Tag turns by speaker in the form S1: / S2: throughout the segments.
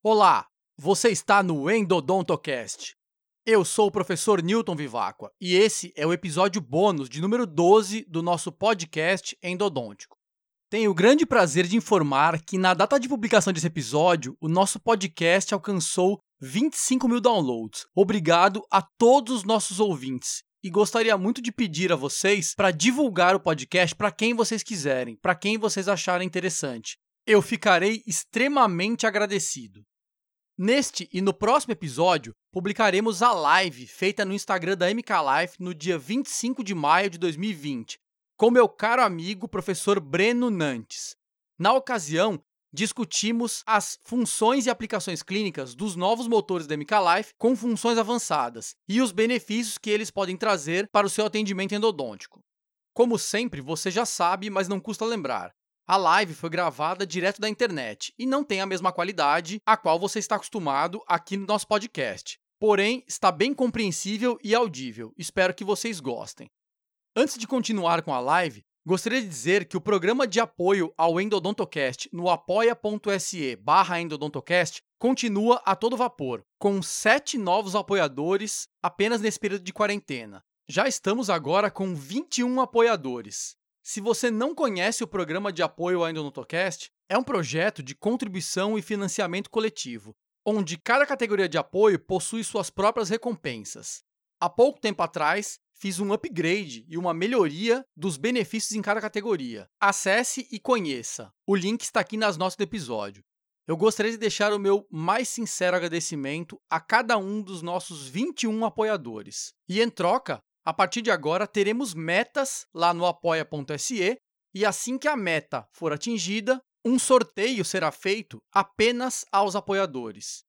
S1: Olá, você está no Endodontocast. Eu sou o professor Newton Vivacqua e esse é o episódio bônus de número 12 do nosso podcast Endodôntico. Tenho o grande prazer de informar que na data de publicação desse episódio, o nosso podcast alcançou 25 mil downloads. Obrigado a todos os nossos ouvintes. E gostaria muito de pedir a vocês para divulgar o podcast para quem vocês quiserem, para quem vocês acharem interessante. Eu ficarei extremamente agradecido. Neste e no próximo episódio, publicaremos a live feita no Instagram da MK Life no dia 25 de maio de 2020, com meu caro amigo professor Breno Nantes. Na ocasião, discutimos as funções e aplicações clínicas dos novos motores da MK Life com funções avançadas e os benefícios que eles podem trazer para o seu atendimento endodôntico. Como sempre, você já sabe, mas não custa lembrar. A live foi gravada direto da internet e não tem a mesma qualidade a qual você está acostumado aqui no nosso podcast. Porém, está bem compreensível e audível. Espero que vocês gostem. Antes de continuar com a live, gostaria de dizer que o programa de apoio ao Endodontocast no apoia.se barra endodontocast continua a todo vapor, com sete novos apoiadores apenas nesse período de quarentena. Já estamos agora com 21 apoiadores. Se você não conhece o programa de apoio ao Endodontocast, é um projeto de contribuição e financiamento coletivo, onde cada categoria de apoio possui suas próprias recompensas. Há pouco tempo atrás, fiz um upgrade e uma melhoria dos benefícios em cada categoria. Acesse e conheça. O link está aqui nas notas do episódio. Eu gostaria de deixar o meu mais sincero agradecimento a cada um dos nossos 21 apoiadores. E em troca, a partir de agora, teremos metas lá no apoia.se e assim que a meta for atingida, um sorteio será feito apenas aos apoiadores.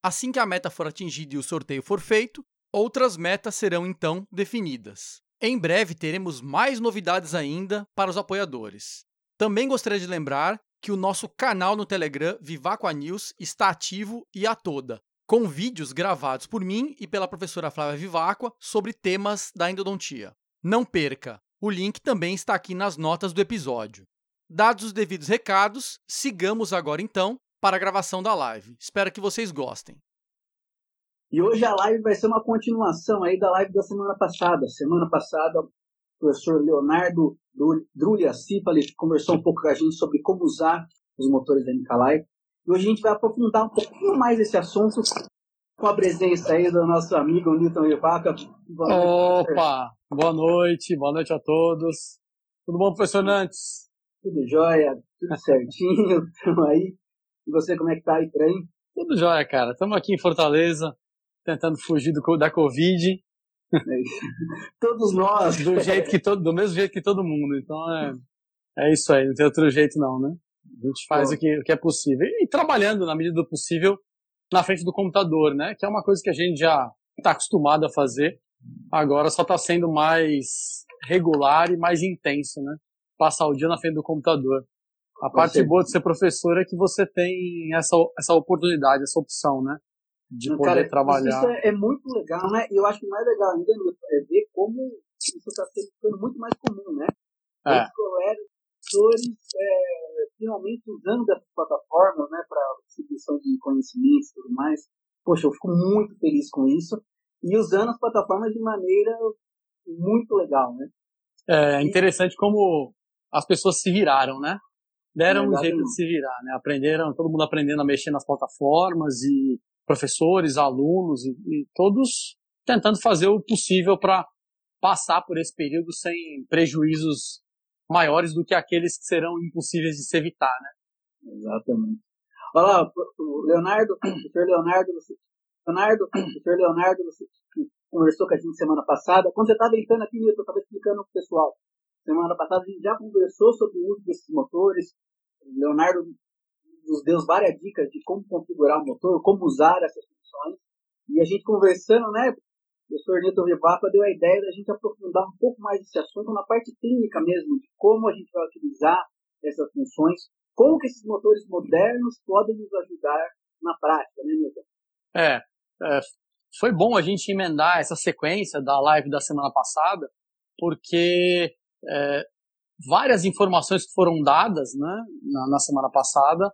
S1: Assim que a meta for atingida e o sorteio for feito, outras metas serão então definidas. Em breve teremos mais novidades ainda para os apoiadores. Também gostaria de lembrar que o nosso canal no Telegram Vivacqua News está ativo e a toda com vídeos gravados por mim e pela professora Flávia Vivacqua sobre temas da endodontia. Não perca! O link também está aqui nas notas do episódio. Dados os devidos recados, sigamos agora então para a gravação da live. Espero que vocês gostem.
S2: E hoje a live vai ser uma continuação aí da live da semana passada. Semana passada, o professor Leonardo Drulha Cipali conversou um pouco com a gente sobre como usar os motores da Live. E hoje a gente vai aprofundar um pouquinho mais esse assunto com a presença aí do nosso amigo Newton Rivaca.
S3: Opa, boa noite, boa noite a todos. Tudo bom, professor Nantes?
S2: Tudo jóia, tudo certinho, estamos aí. E você, como é que tá aí por aí?
S3: Tudo jóia, cara. Estamos aqui em Fortaleza, tentando fugir do, da Covid.
S2: É Todos nós.
S3: Do, jeito que todo, do mesmo jeito que todo mundo. Então é, é isso aí, não tem outro jeito não, né? A gente faz o que, o que é possível. E trabalhando, na medida do possível, na frente do computador, né? Que é uma coisa que a gente já está acostumado a fazer. Agora só está sendo mais regular e mais intenso, né? Passar o dia na frente do computador. A parte boa de ser professor é que você tem essa, essa oportunidade, essa opção, né? De poder
S2: Cara,
S3: trabalhar.
S2: Isso é, é, muito legal, né? E eu acho que mais legal ainda é ver como isso está ficando muito mais comum, né?
S3: É.
S2: Os colegas, professores, é, finalmente usando essas plataformas, né, para distribuição de conhecimentos e tudo mais. Poxa, eu fico muito feliz com isso. E usando as plataformas de maneira muito legal, né?
S3: É interessante como as pessoas se viraram, né? Deram um jeito de se virar, né? Aprenderam, todo mundo aprendendo a mexer nas plataformas e professores, alunos e, e todos tentando fazer o possível para passar por esse período sem prejuízos maiores do que aqueles que serão impossíveis de se evitar, né?
S2: Exatamente. Olha lá, Leonardo, professor Leonardo, você, Leonardo, professor Leonardo, você conversou com a gente semana passada. Quando você estava entrando aqui, eu estava explicando para o pessoal. Semana passada a gente já conversou sobre o uso desses motores. Leonardo nos deu várias dicas de como configurar o motor, como usar essas funções. E a gente conversando, né, o professor Newton Rivaca deu a ideia da gente aprofundar um pouco mais esse assunto na parte clínica mesmo, de como a gente vai utilizar essas funções, como que esses motores modernos podem nos ajudar na prática, né, Newton?
S3: É, é, foi bom a gente emendar essa sequência da live da semana passada, porque é, várias informações que foram dadas né, na, na semana passada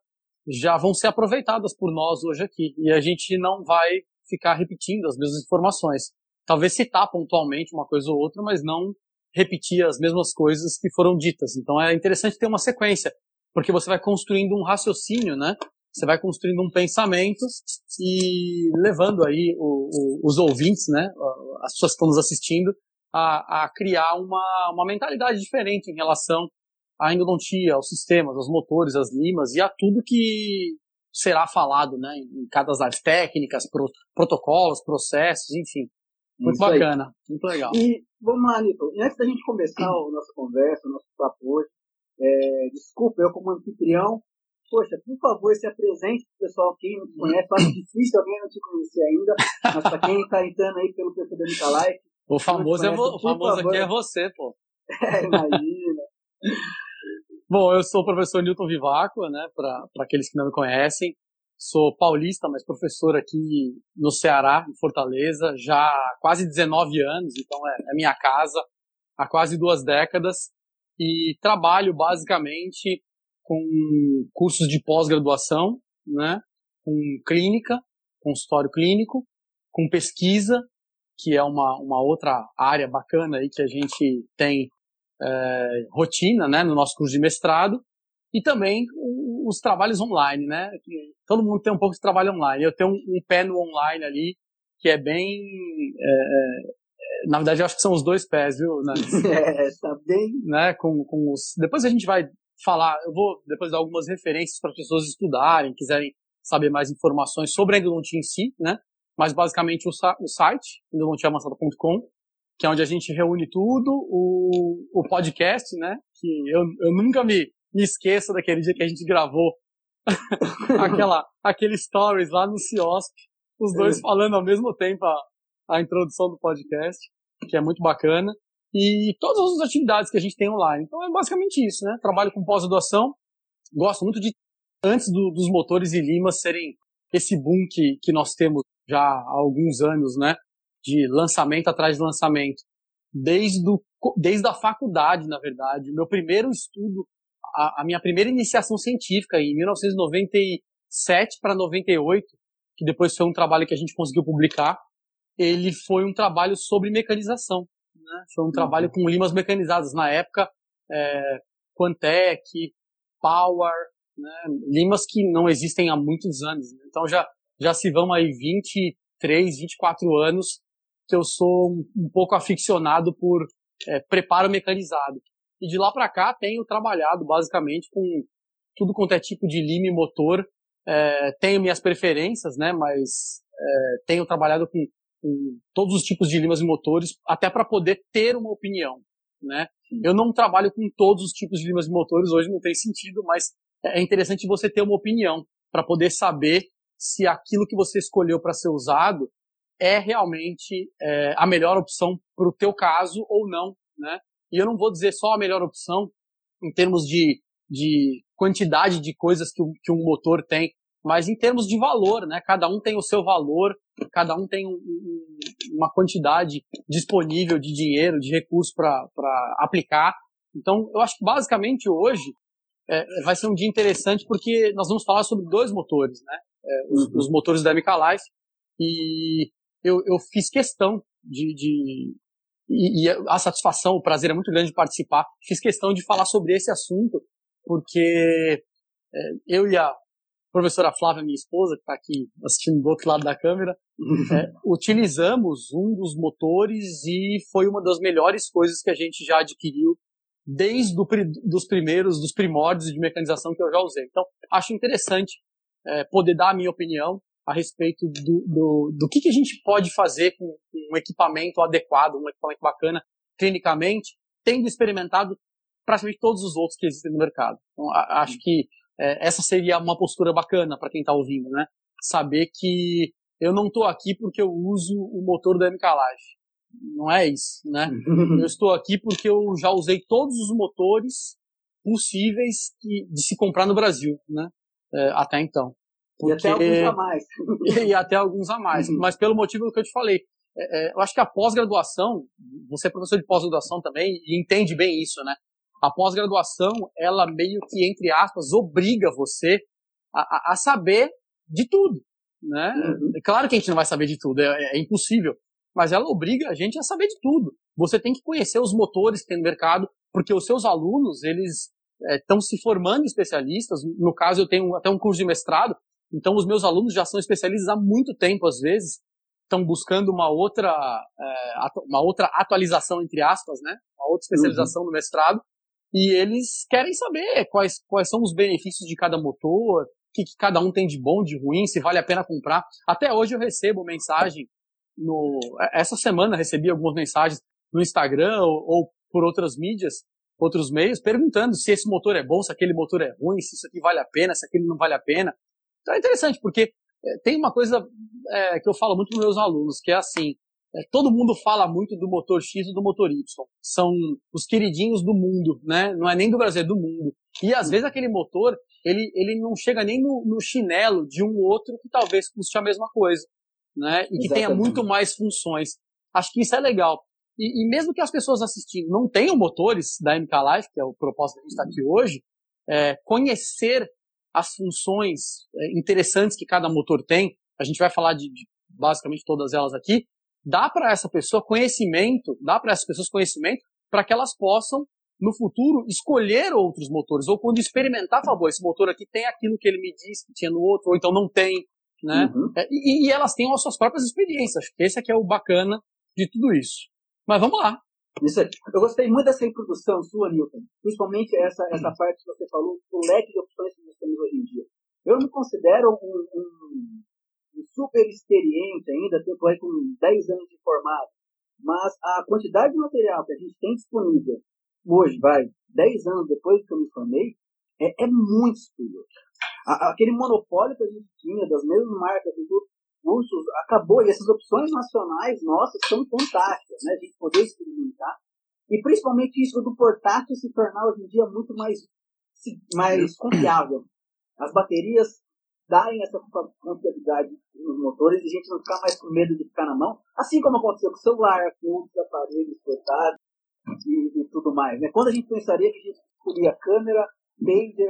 S1: já vão ser aproveitadas por nós hoje aqui. E a gente não vai ficar repetindo as mesmas informações. Talvez citar pontualmente uma coisa ou outra, mas não repetir as mesmas coisas que foram ditas. Então é interessante ter uma sequência, porque você vai construindo um raciocínio, né? Você vai construindo um pensamento e levando aí o, o, os ouvintes, né? As pessoas que estão nos assistindo a, a criar uma, uma mentalidade diferente em relação à endodontia, aos sistemas, aos motores, às limas e a tudo que será falado, né? Em cada das técnicas, pro, protocolos, processos, enfim. Muito Isso bacana, aí. muito legal.
S2: E vamos lá, Nito. Antes da gente começar a nossa conversa, o nosso papo hoje, é, desculpa, eu como anfitrião, poxa, por favor, se apresente para o pessoal que não te conhece. Eu acho difícil alguém não te conhecer ainda, mas para quem está entrando aí pelo da Nicolai,
S1: o famoso, é vo, o famoso aqui é você, pô.
S2: É, imagina.
S1: Bom, eu sou o professor Newton Vivaco, né, para aqueles que não me conhecem. Sou paulista, mas professor aqui no Ceará, em Fortaleza, já há quase 19 anos, então é, é minha casa, há quase duas décadas. E trabalho basicamente com cursos de pós-graduação, né, com clínica, consultório clínico, com pesquisa que é uma, uma outra área bacana aí que a gente tem é, rotina, né, no nosso curso de mestrado, e também os trabalhos online, né, todo mundo tem um pouco de trabalho online. Eu tenho um, um pé no online ali, que é bem, é, é, na verdade eu acho que são os dois pés, viu,
S2: né? É, tá bem.
S1: Né, com, com os, depois a gente vai falar, eu vou depois dar algumas referências para as pessoas estudarem, quiserem saber mais informações sobre a endodontia em si, né? mas basicamente o, o site, endodontiaavançada.com, que é onde a gente reúne tudo, o, o podcast, né, que eu, eu nunca me, me esqueço daquele dia que a gente gravou aquela, aquele stories lá no Ciosp, os dois é. falando ao mesmo tempo a, a introdução do podcast, que é muito bacana, e todas as atividades que a gente tem online. Então é basicamente isso, né? Trabalho com pós-graduação, gosto muito de, antes do, dos motores e limas serem esse boom que, que nós temos já há alguns anos, né? De lançamento atrás de lançamento. Desde, do, desde a faculdade, na verdade. Meu primeiro estudo, a, a minha primeira iniciação científica, em 1997 para 98, que depois foi um trabalho que a gente conseguiu publicar, ele foi um trabalho sobre mecanização. Né? Foi um uhum. trabalho com limas mecanizadas. Na época, é, Quantec, Power, né? limas que não existem há muitos anos. Né? Então já já se vão aí 23, 24 anos que eu sou um, um pouco aficionado por é, preparo mecanizado. E de lá para cá tenho trabalhado basicamente com tudo quanto é tipo de lime motor. É, tenho minhas preferências, né? Mas é, tenho trabalhado com, com, todos os tipos de limas e motores, até para poder ter uma opinião, né? Eu não trabalho com todos os tipos de limas e motores, hoje não tem sentido, mas é interessante você ter uma opinião para poder saber se aquilo que você escolheu para ser usado é realmente é, a melhor opção para o teu caso ou não, né? E eu não vou dizer só a melhor opção em termos de, de quantidade de coisas que, que um motor tem, mas em termos de valor, né? Cada um tem o seu valor, cada um tem um, um, uma quantidade disponível de dinheiro, de recursos para aplicar. Então, eu acho que basicamente hoje é, vai ser um dia interessante porque nós vamos falar sobre dois motores, né? é, os, uhum. os, motores da MK Life, e eu, eu fiz questão de, de e, e, a satisfação, o prazer é muito grande de participar. Fiz questão de falar sobre esse assunto, porque é, eu e a professora Flávia, minha esposa, que está aqui assistindo do outro lado da câmera, é, utilizamos um dos motores e foi uma das melhores coisas que a gente já adquiriu desde do, dos primeiros, dos primórdios de mecanização que eu já usei. Então, acho interessante é, poder dar a minha opinião a respeito do, do, do que, que a gente pode fazer com um equipamento adequado, um equipamento bacana, clinicamente, tendo experimentado praticamente todos os outros que existem no mercado. Então, a, acho que é, essa seria uma postura bacana para quem está ouvindo, né? Saber que eu não estou aqui porque eu uso o motor da MK Life. Não é isso, né? eu estou aqui porque eu já usei todos os motores possíveis que, de se comprar no Brasil, né? é, até então.
S2: Porque... E até alguns a mais.
S1: e até alguns a mais. Uhum. Mas pelo motivo que eu te falei. É, é, eu acho que a pós-graduação, você é professor de pós-graduação também e entende bem isso, né? A pós-graduação, ela meio que, entre aspas, obriga você a, a saber de tudo, né? Uhum. É claro que a gente não vai saber de tudo, é, é, impossível, mas ela obriga a gente a saber de tudo. Você tem que conhecer os motores que tem no mercado, porque os seus alunos, eles estão é, se formando especialistas. No caso, eu tenho até um curso de mestrado, então os meus alunos já são especialistas há muito tempo, às vezes, estão buscando uma outra, é, uma outra atualização, entre aspas, né? Uma outra especialização uhum. no mestrado, e eles querem saber quais, quais são os benefícios de cada motor, o que, que cada um tem de bom, de ruim, se vale a pena comprar. Até hoje eu recebo mensagem no, essa semana recebi algumas mensagens no Instagram ou, ou por outras mídias, outros meios, perguntando se esse motor é bom, se aquele motor é ruim, se isso aqui vale a pena, se aquele não vale a pena. Então é interessante, porque é, tem uma coisa é, que eu falo muito para meus alunos, que é assim, é, todo mundo fala muito do motor X e do motor Y. São os queridinhos do mundo, né? Não é nem do Brasil, é do mundo. E às vezes aquele motor, ele, ele não chega nem no, no chinelo de um outro que talvez custe a mesma coisa, né? E que Exatamente. tenha muito mais funções. Acho que isso é legal. E, e, mesmo que as pessoas assistindo não tenham motores da MK Life, que é o propósito que a gente está aqui hoje, é, conhecer as funções é, interessantes que cada motor tem, a gente vai falar de, de basicamente todas elas aqui, dá para essa pessoa conhecimento, dá para essas pessoas conhecimento para que elas possam no futuro escolher outros motores ou quando experimentar, favor, esse motor aqui tem aquilo que ele me disse que tinha no outro ou então não tem, né? Uhum. É, e, e, elas têm as suas próprias experiências. Acho que esse aqui é o bacana de tudo isso. Mas vamos lá.
S2: Isso aí. Eu gostei muito dessa introdução sua, Newton. Principalmente essa, essa parte que você falou, o leque de opções que nós temos hoje em dia. Eu me considero um, um, um super experiente ainda, tempo aí com 10 anos de formado. Mas a quantidade de material que a gente tem disponível hoje, vai, 10 anos depois que eu me formei, é, é muito superior. A, aquele monopólio que a gente tinha das mesmas marcas acabou. E essas opções nacionais nossas são fantásticas, né? A gente poder experimentar. E principalmente isso do portátil se tornar hoje em dia muito mais, mais confiável. As baterias darem essa confiabilidade nos motores e a gente não ficar mais com medo de ficar na mão, assim como aconteceu com o celular, com outros aparelhos portáteis e, e, tudo mais. Né? Quando a gente pensaria que a gente escolhia câmera, pager,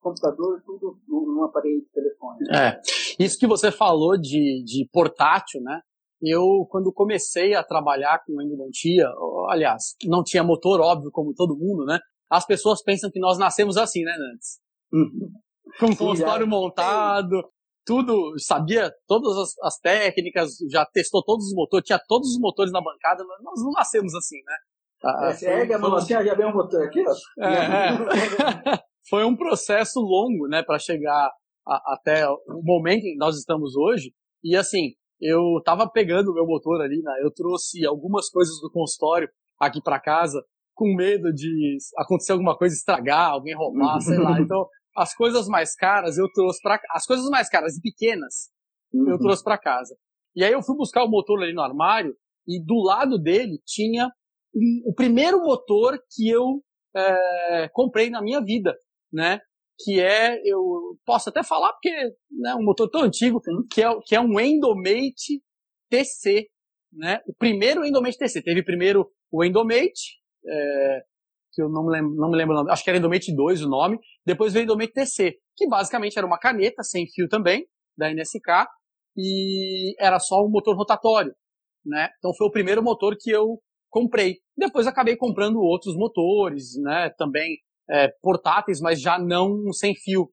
S2: computador, tudo num aparelho de telefone.
S1: É. Isso que você falou de, de portátil, né? Eu, quando comecei a trabalhar com endodontia, aliás, não tinha motor, óbvio, como todo mundo, né? As pessoas pensam que nós nascemos assim, né, Nantes? Uhum. Com o consultório montado, tudo, sabia todas as, as, técnicas, já testou todos os motores, tinha todos os motores na bancada, nós não nascemos assim, né?
S2: Ah, é, você ergue a mão assim, já vem um motor aqui, ó. É, é.
S1: foi um processo longo, né, para chegar a, até o momento em que nós estamos hoje. E assim, eu tava pegando o meu motor ali, né, eu trouxe algumas coisas do consultório aqui para casa com medo de acontecer alguma coisa, estragar, alguém roubar, sei lá. Então, as coisas mais caras eu trouxe para as coisas mais caras e pequenas eu uhum. trouxe para casa. E aí eu fui buscar o motor ali no armário e do lado dele tinha um, o primeiro motor que eu é, comprei na minha vida, né? Que é, eu posso até falar porque é né, um motor tão antigo, que é, que é um Endomate TC, né? O primeiro Endomate TC. Teve primeiro o Endomate, é, que eu não me, lembro, não me lembro o nome, acho que era Endomate 2 o nome, depois veio o Endomate TC, que basicamente era uma caneta sem fio também, da NSK, e era só um motor rotatório, né? Então foi o primeiro motor que eu comprei. Depois acabei comprando outros motores, né? Também é, portáteis, mas já não sem fio.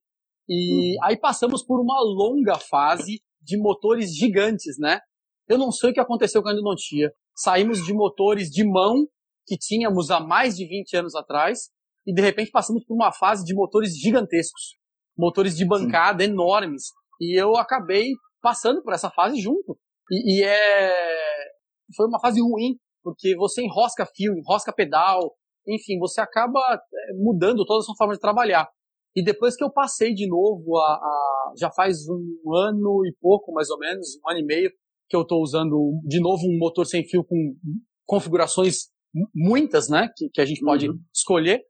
S1: E uhum. aí passamos por uma longa fase de motores gigantes, né? Eu não sei o que aconteceu com a endodontia. Saímos de motores de mão que tínhamos há mais de 20 anos atrás e de repente passamos por uma fase de motores gigantescos, motores de bancada Sim. enormes. E eu acabei passando por essa fase junto. E, e é foi uma fase ruim porque você enrosca fio, enrosca pedal, enfim, você acaba eh, mudando toda a sua forma de trabalhar. E depois que eu passei de novo, a, a, já faz um ano e pouco, mais ou menos, um ano e meio, que eu estou usando de novo um motor sem fio com configurações muitas, né, que, que a gente pode uhum. escolher,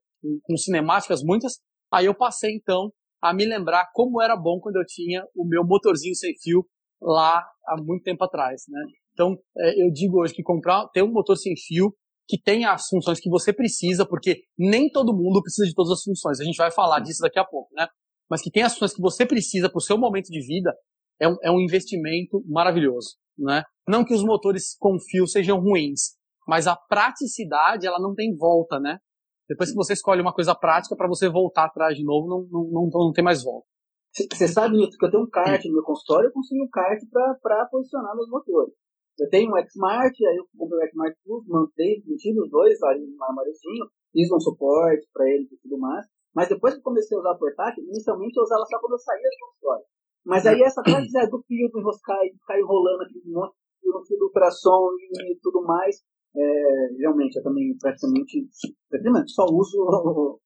S1: com cinemáticas muitas. Aí eu passei então a me lembrar como era bom quando eu tinha o meu motorzinho sem fio lá há muito tempo atrás, né? Então, é, eu digo hoje que comprar, ter um motor sem fio que tenha as funções que você precisa, porque nem todo mundo precisa de todas as funções. A gente vai falar disso daqui a pouco, né? mas que tem as funções que você precisa para o seu momento de vida, é um, é um investimento maravilhoso, né? Não que os motores com fio sejam ruins, mas a praticidade, ela não tem volta, né? Depois que você escolhe uma coisa prática, para você voltar atrás de novo, não, não, não, não tem mais volta.
S2: Você sabe, que eu tenho um kart no meu consultório, eu consegui um kart para posicionar meus motores. Eu tenho um X-Smart, aí eu comprei o X-Smart Plus, mantei, mantive os dois ali no armáriozinho, fiz um suporte para eles e tudo mais. Mas depois que comecei a usar a portátil, inicialmente eu usava só quando eu saía do consultório. Mas aí essa parte é do fio do enroscar e ficar enrolando aquele monte de fio do ultrassom e tudo mais, é, realmente eu também praticamente, praticamente só uso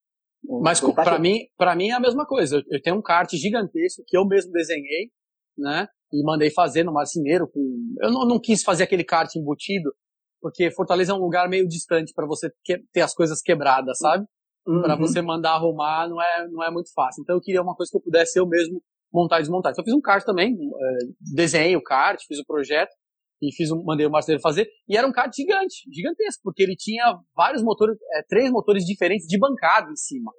S1: mas para mim, para mim é a mesma coisa. Eu, eu, tenho um kart gigantesco que eu mesmo desenhei, né? E mandei fazer no marceneiro. Com... Eu não, não quis fazer aquele kart embutido, porque Fortaleza é um lugar meio distante para você que, ter as coisas quebradas, sabe? Uhum. Para você mandar arrumar não é, não é muito fácil. Então eu queria uma coisa que eu pudesse eu mesmo montar e desmontar. Então eu fiz um kart também, é, desenhei o kart, fiz o projeto e fiz um, mandei o marceneiro fazer. E era um kart gigante, gigantesco, porque ele tinha vários motores, é, três motores diferentes de bancada em cima.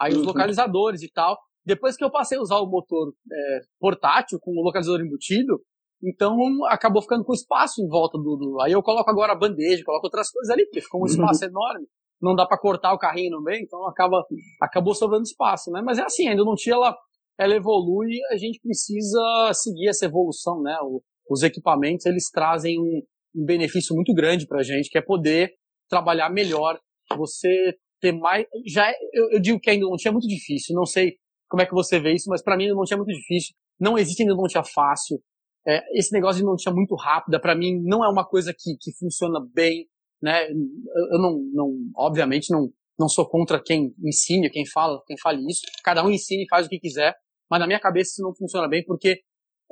S1: Aí uhum. os localizadores e tal. Depois que eu passei a usar o motor é, portátil com o localizador embutido, então acabou ficando com espaço em volta do, do, Aí eu coloco agora a bandeja, coloco outras coisas ali, porque ficou um espaço uhum. enorme. Não dá para cortar o carrinho no meio, então acaba, acabou sobrando espaço, né? Mas é assim, ainda não tinha ela, ela evolui, a gente precisa seguir essa evolução, né? O, os equipamentos eles trazem um, um benefício muito grande para a gente, que é poder trabalhar melhor, você ter mais. Já é, eu, eu, digo que ainda não tinha muito difícil, não sei como é que você vê isso, mas para mim não tinha muito difícil. Não existe ainda não tinha fácil. É, esse negócio de não tinha muito rápida, para mim não é uma coisa que, que funciona bem, né? Eu, não, não, obviamente não, não sou contra quem ensine, quem fala, quem fale isso. Cada um ensine e faz o que quiser, mas na minha cabeça isso não funciona bem porque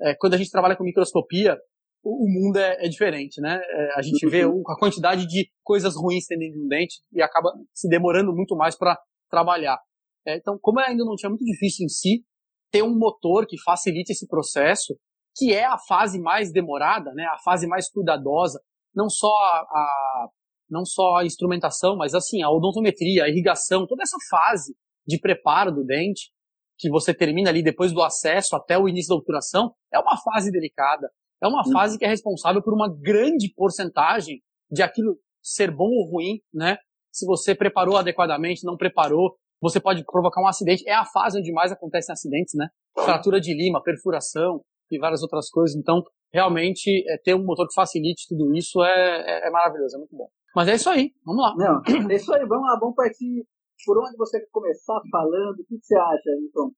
S1: é, quando a gente trabalha com microscopia, o, o mundo é, é, diferente, né? É, a gente vê a quantidade de coisas ruins tendo de um dente e acaba se demorando muito mais para trabalhar. É, então, como ainda não tinha muito difícil em si, ter um motor que facilite esse processo, que é a fase mais demorada, né? A fase mais cuidadosa, não só a, a não só a instrumentação, mas assim, a odontometria, a irrigação, toda essa fase de preparo do dente, que você termina ali depois do acesso até o início da obturação, é uma fase delicada. É uma uhum. fase que é responsável por uma grande porcentagem de aquilo ser bom ou ruim, né? Se você preparou adequadamente, não preparou, você pode provocar um acidente. É a fase onde mais acontecem acidentes, né? Fratura de lima, perfuração e várias outras coisas. Então, realmente, é, ter um motor que facilite tudo isso é, é, é, maravilhoso, é muito bom. Mas é isso aí, vamos lá.
S2: Não, é isso aí, vamos lá, vamos partir por onde você quer começar falando? O que você acha, então?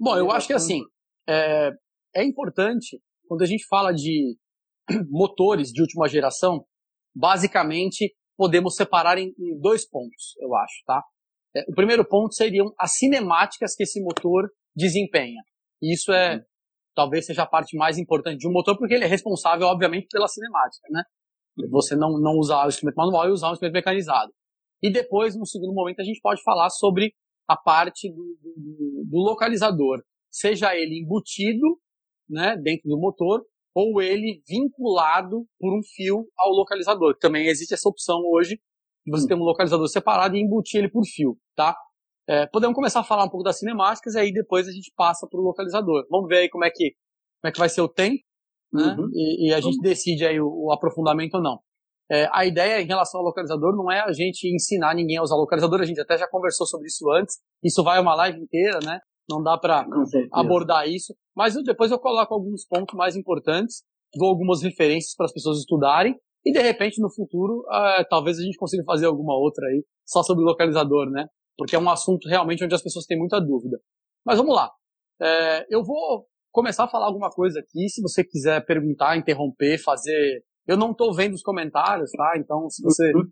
S1: Bom, eu acho que assim, é, é importante, quando a gente fala de motores de última geração, basicamente podemos separar em, em dois pontos, eu acho, tá? É, o primeiro ponto seriam as cinemáticas que esse motor desempenha. E isso é, uhum. talvez seja a parte mais importante de um motor, porque ele é responsável, obviamente, pela cinemática, né? Você não, não usar o instrumento manual e usar o instrumento mecanizado. E depois, no segundo momento, a gente pode falar sobre a parte do, do, do localizador, seja ele embutido né, dentro do motor ou ele vinculado por um fio ao localizador. Também existe essa opção hoje você ter um localizador separado e embutir ele por fio, tá? É, podemos começar a falar um pouco das cinemáticas e aí depois a gente passa para o localizador. Vamos ver aí como é que como é que vai ser o tempo, né? Uhum. E, e, a gente decide aí o, o aprofundamento ou não. É, a ideia em relação ao localizador não é a gente ensinar ninguém a usar localizador, a gente até já conversou sobre isso antes, isso vai uma live inteira, né? Não dá para abordar isso, mas eu, depois eu coloco alguns pontos mais importantes, dou algumas referências para as pessoas estudarem, e de repente no futuro, uh, talvez a gente consiga fazer alguma outra aí, só sobre localizador, né? Porque é um assunto realmente onde as pessoas têm muita dúvida. Mas vamos lá. É, eu vou começar a falar alguma coisa aqui, se você quiser perguntar, interromper, fazer eu não estou vendo os comentários, tá? Então, se você uhum.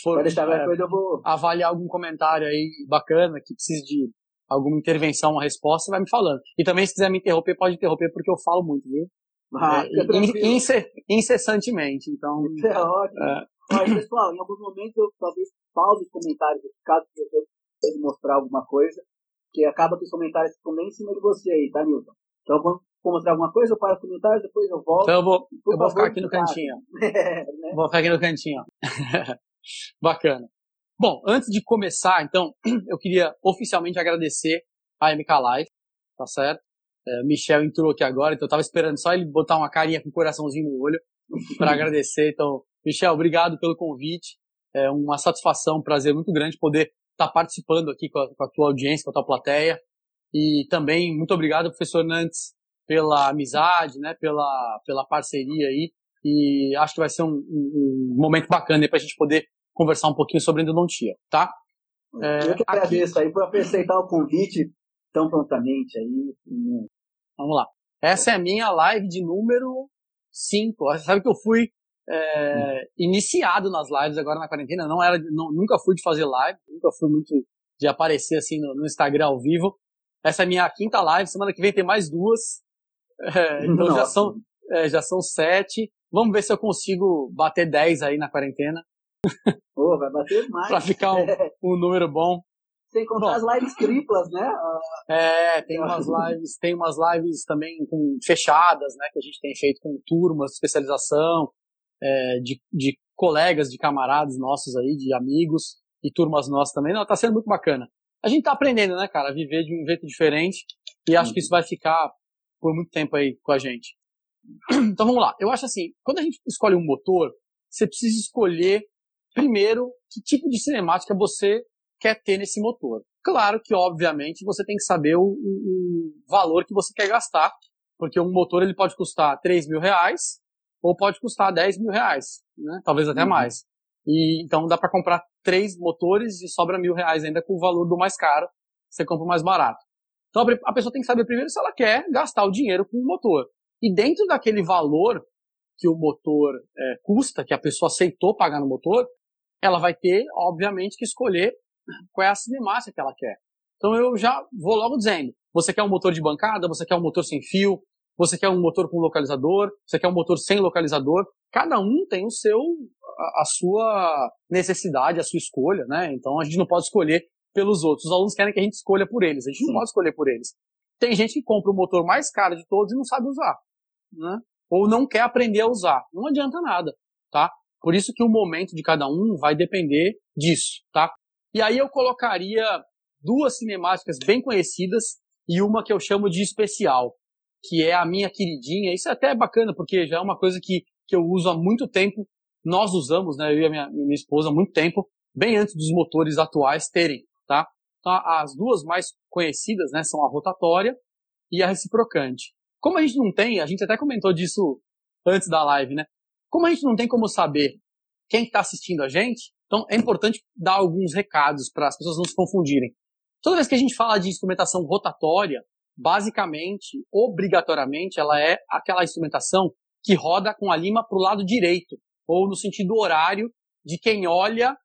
S1: for é, vou... avaliar algum comentário aí bacana, que precise de alguma intervenção, uma resposta, vai me falando. E também, se quiser me interromper, pode interromper, porque eu falo muito, viu? Ah, é, incessantemente, então...
S2: Isso é ótimo. É. Mas, pessoal, em alguns momentos eu talvez pause os comentários, caso você queira mostrar alguma coisa, que acaba que os comentários ficam bem em cima de você aí, tá, Nilton? Então, quando for mostrar alguma coisa, eu paro os comentários, depois eu volto.
S1: Então eu vou, eu vou ficar aqui no cantinho. é, né? Vou ficar aqui no cantinho. Bacana. Bom, antes de começar, então, eu queria oficialmente agradecer a MK Live, tá certo? É, Michel entrou aqui agora, então eu tava esperando só ele botar uma carinha com um coraçãozinho no olho para agradecer. Então, Michel, obrigado pelo convite. É uma satisfação, um prazer muito grande poder estar tá participando aqui com a, com a, tua audiência, com a tua plateia. E também muito obrigado, professor Nantes, pela amizade, né, pela, pela parceria aí. E acho que vai ser um, um, um momento bacana para a gente poder conversar um pouquinho sobre endodontia, tá?
S2: É, eu que agradeço aqui... aí por aceitar o convite tão prontamente aí.
S1: Vamos lá. Essa é a minha live de número 5. Você sabe que eu fui é, iniciado nas lives agora na quarentena. Não era, não, nunca fui de fazer live, nunca fui muito de aparecer assim no, no Instagram ao vivo. Essa é a minha quinta live. Semana que vem tem mais duas. É, então Nossa. já são, é, já são sete. Vamos ver se eu consigo bater dez aí na quarentena.
S2: Pô, vai bater mais.
S1: pra ficar um, um número bom.
S2: Sem contar bom, as lives triplas, né?
S1: É, tem umas lives, tem umas lives também com fechadas, né? Que a gente tem feito com turmas de especialização, é, de, de colegas, de camaradas nossos aí, de amigos e turmas nossas também. Não, tá sendo muito bacana. A gente tá aprendendo, né, cara, a viver de um jeito diferente e acho que isso vai ficar por muito tempo aí com a gente. Então vamos lá. Eu acho assim, quando a gente escolhe um motor, você precisa escolher primeiro que tipo de cinemática você quer ter nesse motor. Claro que, obviamente, você tem que saber o, o, valor que você quer gastar, porque um motor ele pode custar 3 mil reais ou pode custar 10 mil reais, né? talvez até uhum. mais. E então dá para comprar três motores e sobra mil reais ainda com o valor do mais caro, você compra o mais barato. Então a pessoa tem que saber primeiro se ela quer gastar o dinheiro com o motor. E dentro daquele valor que o motor é, custa, que a pessoa aceitou pagar no motor, ela vai ter, obviamente, que escolher qual é a cinemática que ela quer. Então eu já vou logo dizendo, você quer um motor de bancada, você quer um motor sem fio, você quer um motor com localizador, você quer um motor sem localizador. Cada um tem o seu, a, a sua necessidade, a sua escolha, né? Então a gente não pode escolher pelos outros. Os alunos querem que a gente escolha por eles. A gente não pode escolher por eles. Tem gente que compra o motor mais caro de todos e não sabe usar, né? Ou não quer aprender a usar. Não adianta nada, tá? Por isso que o momento de cada um vai depender disso, tá? E aí eu colocaria duas cinemáticas bem conhecidas e uma que eu chamo de especial, que é a minha queridinha. Isso é até bacana, porque já é uma coisa que, que eu uso há muito tempo. Nós usamos, né, eu e a minha, minha esposa, há muito tempo, bem antes dos motores atuais terem, tá? Então, as duas mais conhecidas, né, são a rotatória e a reciprocante. Como a gente não tem, a gente até comentou disso antes da live, né? Como a gente não tem como saber quem está assistindo a gente, então é importante dar alguns recados para as pessoas não se confundirem. Toda vez que a gente fala de instrumentação rotatória, basicamente, obrigatoriamente, ela é aquela instrumentação que roda com a lima para o lado direito, ou no sentido horário de quem olha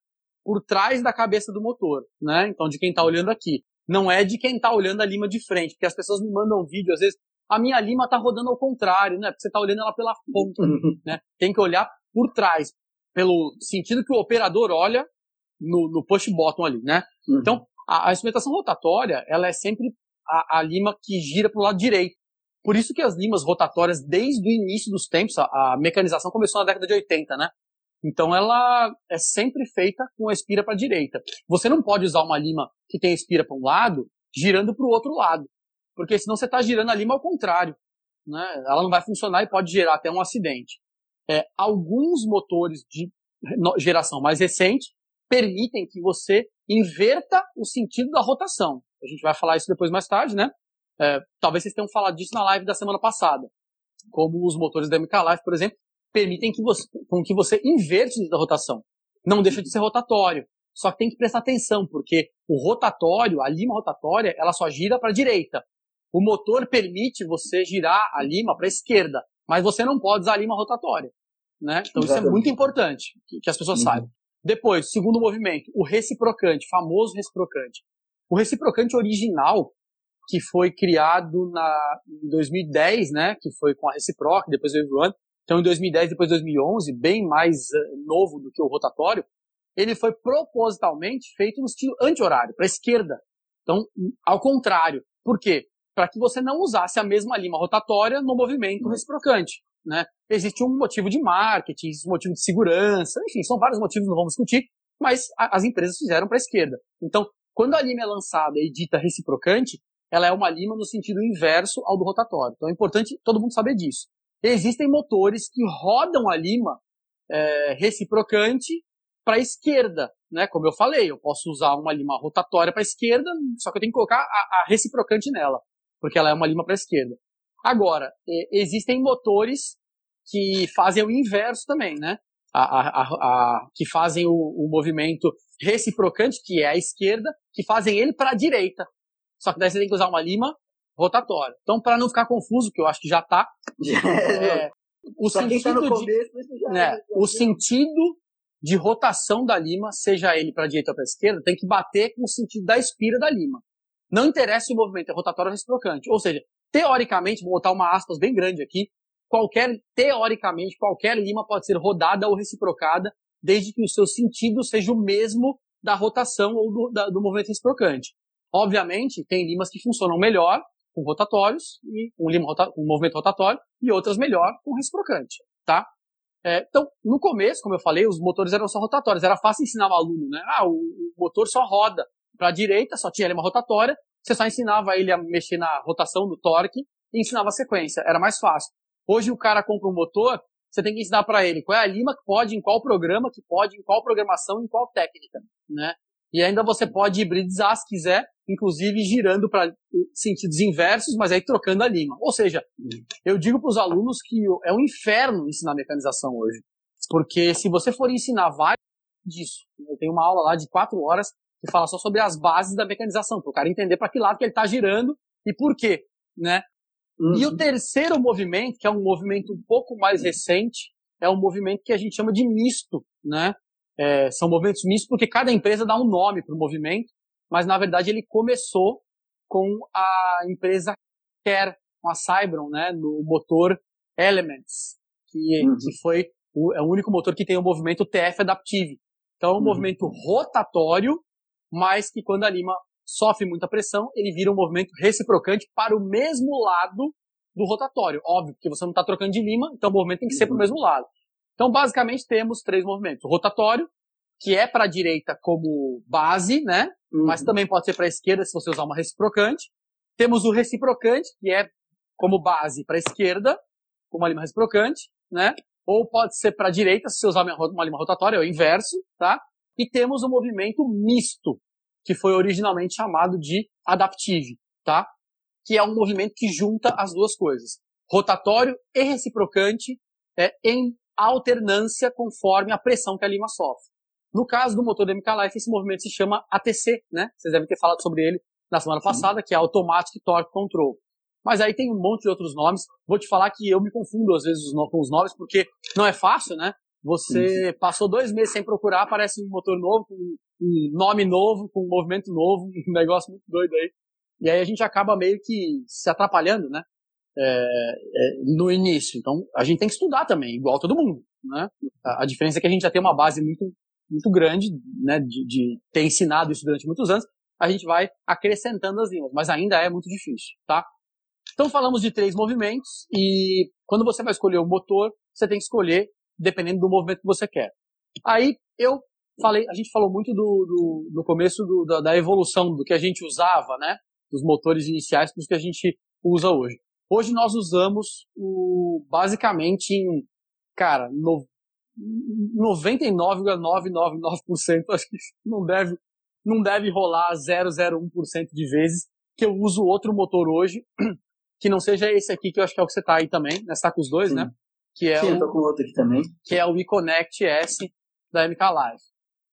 S1: por trás da cabeça do motor, né? Então, de quem está olhando aqui. Não é de quem está olhando a lima de frente, porque as pessoas me mandam vídeo, às vezes, a minha lima está rodando ao contrário, né? Porque você está olhando ela pela ponta, né? Tem que olhar por trás, pelo sentido que o operador olha no, no push button ali, né? Uhum. Então, a, a, instrumentação rotatória, ela é sempre a, a lima que gira para o lado direito. Por isso que as limas rotatórias, desde o início dos tempos, a, a mecanização começou na década de 80, né? Então ela é sempre feita com a espira para a direita. Você não pode usar uma lima que tem espira para um lado, girando para o outro lado. Porque senão você está girando a lima ao contrário. Né? Ela não vai funcionar e pode gerar até um acidente é, alguns motores de geração mais recente permitem que você inverta o sentido da rotação. A gente vai falar isso depois mais tarde, né? É, talvez vocês tenham falado disso na live da semana passada. Como os motores da MK Life, por exemplo, permitem que você, com que você inverte da rotação. Não deixa de ser rotatório. Só que tem que prestar atenção, porque o rotatório, a lima rotatória, ela só gira para a direita. O motor permite você girar a lima para a esquerda, mas você não pode usar a lima rotatória. Né? Então Exatamente. isso é muito importante que, que as pessoas uhum. saibam. Depois, segundo movimento, o reciprocante, famoso reciprocante. O reciprocante original, que foi criado na, em 2010, né, que foi com a Reciproc, depois veio o One. Então, em 2010, depois 2011, bem mais uh, novo do que o rotatório, ele foi propositalmente feito no estilo anti-horário, para a esquerda. Então, ao contrário. Por quê? Para que você não usasse a mesma lima rotatória no movimento uhum. reciprocante né? Existe um motivo de marketing, um motivo de segurança, enfim, são vários motivos, não vamos discutir, mas as empresas fizeram para a esquerda. Então, quando a linha é lançada e dita reciprocante, ela é uma lima no sentido inverso ao do rotatório. Então é importante todo mundo saber disso. Existem motores que rodam a lima é, reciprocante para a esquerda, né? Como eu falei, eu posso usar uma lima rotatória para a esquerda, só que eu tenho que colocar a, a reciprocante nela, porque ela é uma lima para a esquerda. Agora, existem motores que fazem o inverso também, né? A, a, a, que fazem o, o, movimento reciprocante, que é a esquerda, que fazem ele para a direita. Só que daí você tem que usar uma lima rotatória. Então, para não ficar confuso, que eu acho que já está, é, o
S2: tá
S1: sentido
S2: tá
S1: de,
S2: começo,
S1: né, já, o sentido de rotação da lima, seja ele para a direita ou para a esquerda, tem que bater com o sentido da espira da lima. Não interessa se o movimento é rotatório ou reciprocante. Ou seja, teoricamente, vou botar uma aspas bem grande aqui, qualquer, teoricamente, qualquer lima pode ser rodada ou reciprocada, desde que o seu sentido seja o mesmo da rotação ou do, da, do movimento reciprocante. Obviamente, tem limas que funcionam melhor com rotatórios e um, lima rota, um movimento rotatório e outras melhor com reciprocante, tá? É, então, no começo, como eu falei, os motores eram só rotatórios, era fácil ensinar o aluno, né? Ah, o, o motor só roda para a direita, só tinha lima rotatória, você só ensinava ele a mexer na rotação do torque e ensinava a sequência, era mais fácil. Hoje o cara compra um motor, você tem que ensinar para ele qual é a lima que pode, em qual programa que pode, em qual programação, em qual técnica, né? E ainda você pode hibridizar se quiser, inclusive girando para sentidos inversos, mas aí trocando a lima. Ou seja, eu digo para os alunos que é um inferno ensinar mecanização hoje. Porque se você for ensinar vários disso, eu tenho uma aula lá de quatro horas que fala só sobre as bases da mecanização, para o cara entender para que lado que ele está girando e por quê, né? Uhum. E o uhum. terceiro movimento, que é um movimento um pouco mais recente, é um movimento que a gente chama de misto, né? É, são movimentos mistos porque cada empresa dá um nome para o movimento, mas na verdade ele começou com a empresa Care, com a Cybron, né? No motor Elements, que, uhum. que foi o, é o único motor que tem o movimento TF Adaptive. Então é um uhum. movimento rotatório, mas que quando a lima sofre muita pressão, ele vira um movimento reciprocante para o mesmo lado do rotatório. Óbvio, porque você não está trocando de lima, então o movimento tem que ser para o uhum. mesmo lado. Então, basicamente, temos três movimentos. O rotatório, que é para a direita como base, né? Uhum. Mas também pode ser para a esquerda se você usar uma reciprocante. Temos o reciprocante, que é como base para a esquerda, com uma lima reciprocante, né? Ou pode ser para a direita se você usar uma lima rotatória, é o inverso, tá? E temos o movimento misto, que foi originalmente chamado de adaptive, tá? Que é um movimento que junta as duas coisas, rotatório e reciprocante, é, em alternância conforme a pressão que a lima sofre. No caso do motor da MK Life, esse movimento se chama ATC, né? Vocês devem ter falado sobre ele na semana passada, que é Automatic Torque Control. Mas aí tem um monte de outros nomes. Vou te falar que eu me confundo às vezes com os nomes, porque não é fácil, né? Você passou dois meses sem procurar, aparece um motor novo, com um nome novo, com um movimento novo, um negócio muito doido aí. E aí a gente acaba meio que se atrapalhando, né? é, é, no início. Então, a gente tem que estudar também, igual todo mundo, né? A, a diferença é que a gente já tem uma base muito, muito grande, né, de, de, ter ensinado isso durante muitos anos, a gente vai acrescentando as linhas, mas ainda é muito difícil, tá? Então, falamos de três movimentos e quando você vai escolher o motor, você tem que escolher dependendo do movimento que você quer. Aí, eu falei, a gente falou muito do, do começo do, da, da evolução do que a gente usava, né? Dos motores iniciais para os que a gente usa hoje. Hoje nós usamos o, basicamente em, cara, no, 99,999% acho que não deve, não deve rolar 0,01% de vezes que eu uso outro motor hoje, que não seja esse aqui, que eu acho que é o que você tá aí também, né? Você tá com os dois,
S2: Sim.
S1: né? Que é
S2: Sim,
S1: o,
S2: eu tô com outro aqui também.
S1: Que é o eConnect S da MK Live.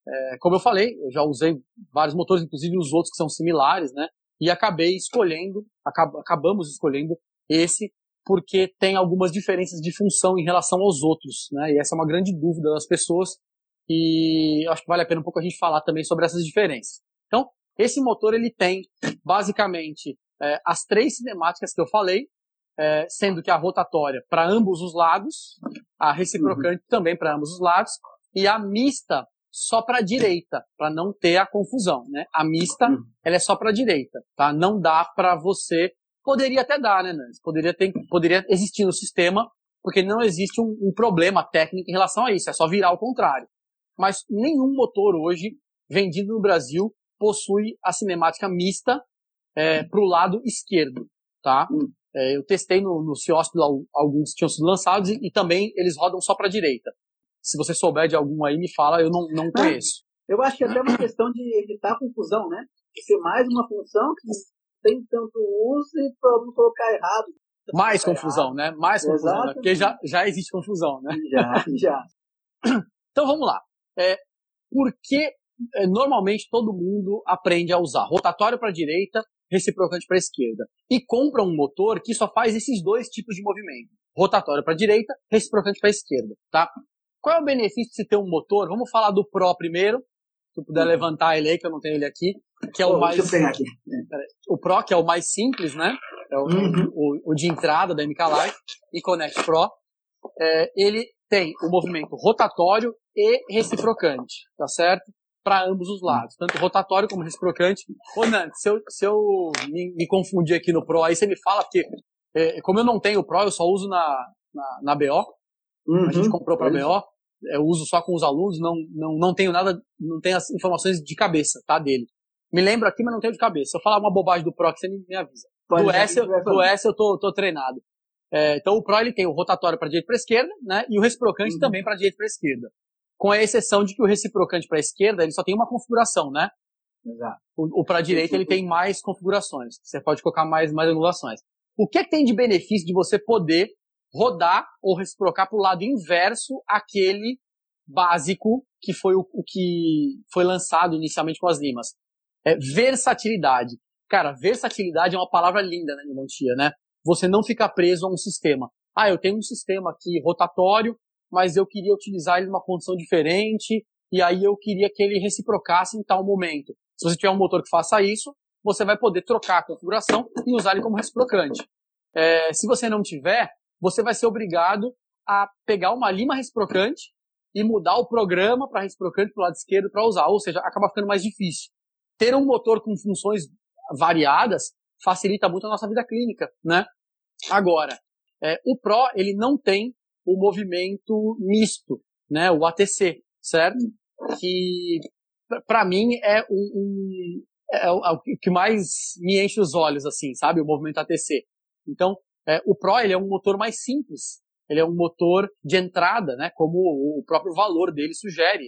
S1: É, como eu falei, eu já usei vários motores, inclusive os outros que são similares, né? E acabei escolhendo, acab acabamos escolhendo esse porque tem algumas diferenças de função em relação aos outros, né? E essa é uma grande dúvida das pessoas e acho que vale a pena um pouco a gente falar também sobre essas diferenças. Então, esse motor ele tem basicamente é, as três cinemáticas que eu falei, é, sendo que a rotatória para ambos os lados, a reciprocante uhum. também para ambos os lados e a mista só para a direita, para não ter a confusão, né? A mista, uhum. ela é só para a direita, tá? Não dá para você Poderia até dar, né? Poderia, ter, poderia existir no sistema, porque não existe um, um problema técnico em relação a isso, é só virar ao contrário. Mas nenhum motor hoje vendido no Brasil possui a cinemática mista é, para o lado esquerdo, tá?
S2: Hum.
S1: É, eu testei no, no alguns que tinham sido lançados e, e também eles rodam só para a direita. Se você souber de algum aí, me fala, eu não, não conheço.
S2: Eu acho que é até uma questão de evitar confusão, né? De ser mais uma função que tem tanto uso e para não colocar errado.
S1: Mais confusão, errado. né? Mais confusão, né? Porque já, já existe confusão, né?
S2: Já, já.
S1: Então vamos lá. É, por que é, normalmente todo mundo aprende a usar rotatório para a direita, reciprocante para a esquerda? E compra um motor que só faz esses dois tipos de movimento. Rotatório para a direita, reciprocante para a esquerda, tá? Qual é o benefício de se ter um motor? Vamos falar do Pro primeiro. Se eu puder levantar ele aí, que eu não tenho ele aqui. Que é o oh, mais.
S2: Deixa eu pegar aqui.
S1: O Pro, que é o mais simples, né? É o, uhum. o, o, de entrada da MK Live e Connect Pro. É, ele tem o movimento rotatório e reciprocante, tá certo? Para ambos os lados, tanto rotatório como reciprocante. Ô, Nante, se eu, se eu me, me, confundir aqui no Pro, aí você me fala, porque é, como eu não tenho o Pro, eu só uso na, na, na BO. Uhum. A gente comprou para BO eu uso só com os alunos, não, não, não tenho nada, não tenho as informações de cabeça, tá, dele. Me lembro aqui, mas não tenho de cabeça. Se eu falar uma bobagem do Pro, você me avisa. do S, eu, do S eu tô, tô treinado. É, então o Pro ele tem o rotatório para direita e para esquerda, né? E o reciprocante uhum. também para direita e para esquerda. Com a exceção de que o reciprocante para esquerda ele só tem uma configuração, né?
S2: Exato.
S1: O, o para direita ele tem mais configurações. Você pode colocar mais, mais angulações. O que, é que tem de benefício de você poder rodar ou reciprocar para o lado inverso aquele básico que foi o, o, que foi lançado inicialmente com as limas. É versatilidade. Cara, versatilidade é uma palavra linda, né, né? Você não fica preso a um sistema. Ah, eu tenho um sistema aqui rotatório, mas eu queria utilizar ele numa condição diferente, e aí eu queria que ele reciprocasse em tal momento. Se você tiver um motor que faça isso, você vai poder trocar a configuração e usar ele como reciprocante. É, se você não tiver, você vai ser obrigado a pegar uma lima reciprocante e mudar o programa para reciprocante para o lado esquerdo para usar. Ou seja, acaba ficando mais difícil. Ter um motor com funções variadas facilita muito a nossa vida clínica, né? Agora, é, o Pro, ele não tem o movimento misto, né? O ATC, certo? Que, para mim, é um, um é, é o que mais me enche os olhos, assim, sabe? O movimento ATC. Então, é, o Pro ele é um motor mais simples. Ele é um motor de entrada, né? Como o próprio valor dele sugere.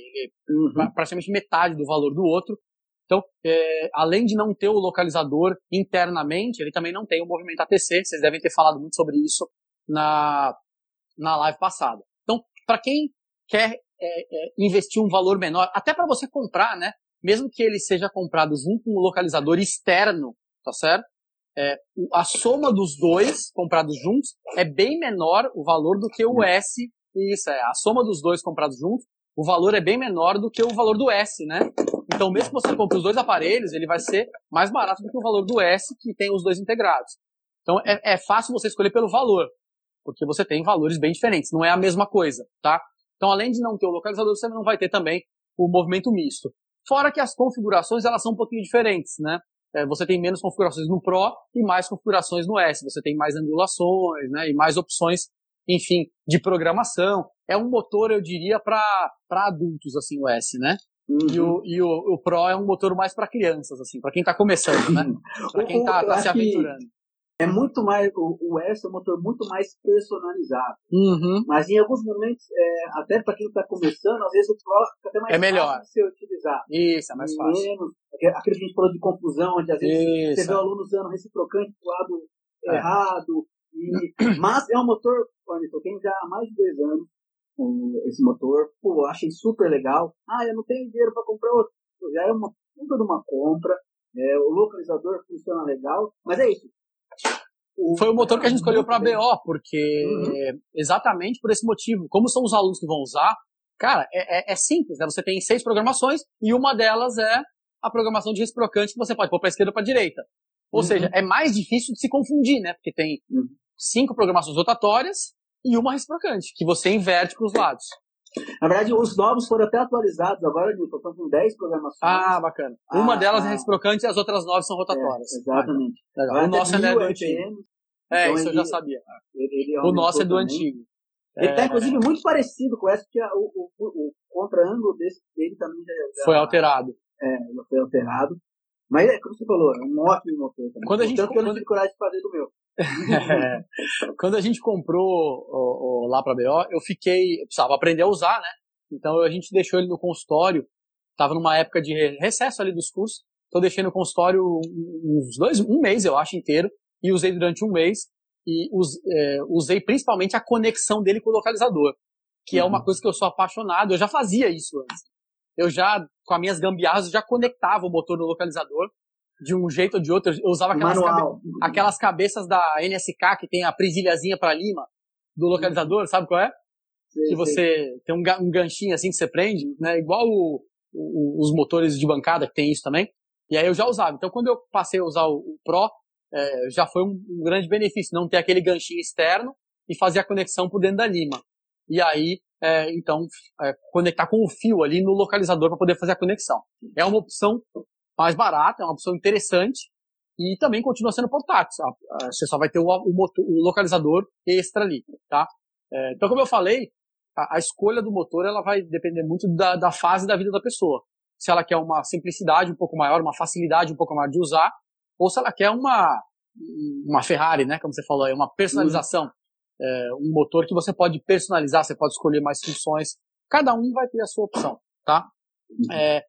S1: Uhum. Praticamente metade do valor do outro. Então, é, além de não ter o localizador internamente, ele também não tem o movimento ATC. Vocês devem ter falado muito sobre isso na, na live passada. Então, para quem quer é, é, investir um valor menor, até para você comprar, né? Mesmo que ele seja comprado junto com um localizador externo, tá certo? é, a soma dos dois comprados juntos é bem menor o valor do que o S. Isso é, a soma dos dois comprados juntos, o valor é bem menor do que o valor do S, né? Então, mesmo que você compre os dois aparelhos, ele vai ser mais barato do que o valor do S, que tem os dois integrados. Então, é, é fácil você escolher pelo valor, porque você tem valores bem diferentes, não é a mesma coisa, tá? Então, além de não ter o localizador, você não vai ter também o movimento misto. Fora que as configurações, elas são um pouquinho diferentes, né? é, você tem menos configurações no Pro e mais configurações no S. Você tem mais angulações, né, e mais opções, enfim, de programação. É um motor, eu diria, para adultos, assim, o S, né? Uhum. E, o, e o, o Pro é um motor mais para crianças, assim, para quem está começando, né? Para quem está tá se aventurando
S2: é muito mais o, o S é um motor muito mais personalizado.
S1: Uhum.
S2: Mas em alguns momentos, é, até para quem está começando, às vezes o Pro fica até mais
S1: é melhor.
S2: fácil de ser utilizado.
S1: Isso, é mais fácil.
S2: Menos, aquele que a gente falou de confusão, onde às vezes Isso. você vê o aluno usando reciprocante do lado é. errado. E, mas é um motor, eu tenho já há mais de dois anos esse motor. Pô, achei super legal. Ah, eu não tenho dinheiro para comprar outro. Já é uma puta de uma compra. É, o localizador funciona legal. Mas é isso
S1: foi o motor que a gente escolheu para BO, porque uhum. exatamente por esse motivo. Como são os alunos que vão usar, cara, é, é, é, simples, né? Você tem seis programações e uma delas é a programação de reciprocante que você pode pôr para esquerda ou para direita. Ou uhum. seja, é mais difícil de se confundir, né? Porque tem uhum. cinco programações rotatórias e uma reciprocante, que você inverte para os lados.
S2: Na verdade, os novos foram até atualizados agora, Nilton. Estão com 10 programações.
S1: Ah, bacana. Ah, Uma delas é ah, é reciprocante e as outras 9 são rotatórias.
S2: É, exatamente.
S1: Ah, o nosso é do antigo. É, então isso ele, eu já sabia. Ele, o nosso é do também. antigo.
S2: Ele está, é... inclusive, muito parecido com essa, porque o, o, o, contra-ângulo dele também já,
S1: Foi alterado.
S2: É, foi alterado. Mas é como você falou, é um ótimo motor também.
S1: Quando a gente,
S2: Tanto que eu não tive coragem de fazer do meu.
S1: Quando a gente comprou o, o, lá para BO, eu fiquei, eu precisava aprender a usar, né? Então a gente deixou ele no consultório, tava numa época de recesso ali dos cursos, então eu deixei no consultório uns dois, um mês eu acho inteiro, e usei durante um mês, e us, é, usei principalmente a conexão dele com o localizador, que uhum. é uma uhum. coisa que eu sou apaixonado, eu já fazia isso antes. Eu já, com as minhas gambiarras, já conectava o motor no localizador, de um jeito ou de outro. Eu usava aquelas, cabe aquelas cabeças da NSK que tem a presilhazinha para lima do localizador, sabe qual é? Sim, que você sim. tem um, um, ganchinho assim que você prende, né? Igual o, o, os motores de bancada que tem isso também. E aí eu já usava. Então quando eu passei a usar o, o Pro, é, já foi um, um, grande benefício não ter aquele ganchinho externo e fazer a conexão por dentro da lima. E aí, é, então, é, conectar com o fio ali no localizador para poder fazer a conexão. É uma opção mais barata, é uma opção interessante e também continua sendo portátil. Você só vai ter o, o, o localizador extra ali, tá? É, então, como eu falei, a, a, escolha do motor ela vai depender muito da, da fase da vida da pessoa. Se ela quer uma simplicidade um pouco maior, uma facilidade um pouco maior de usar, ou se ela quer uma uma Ferrari, né? Como você falou, é uma personalização, é, um motor que você pode personalizar, você pode escolher mais funções. Cada um vai ter a sua opção, tá? É,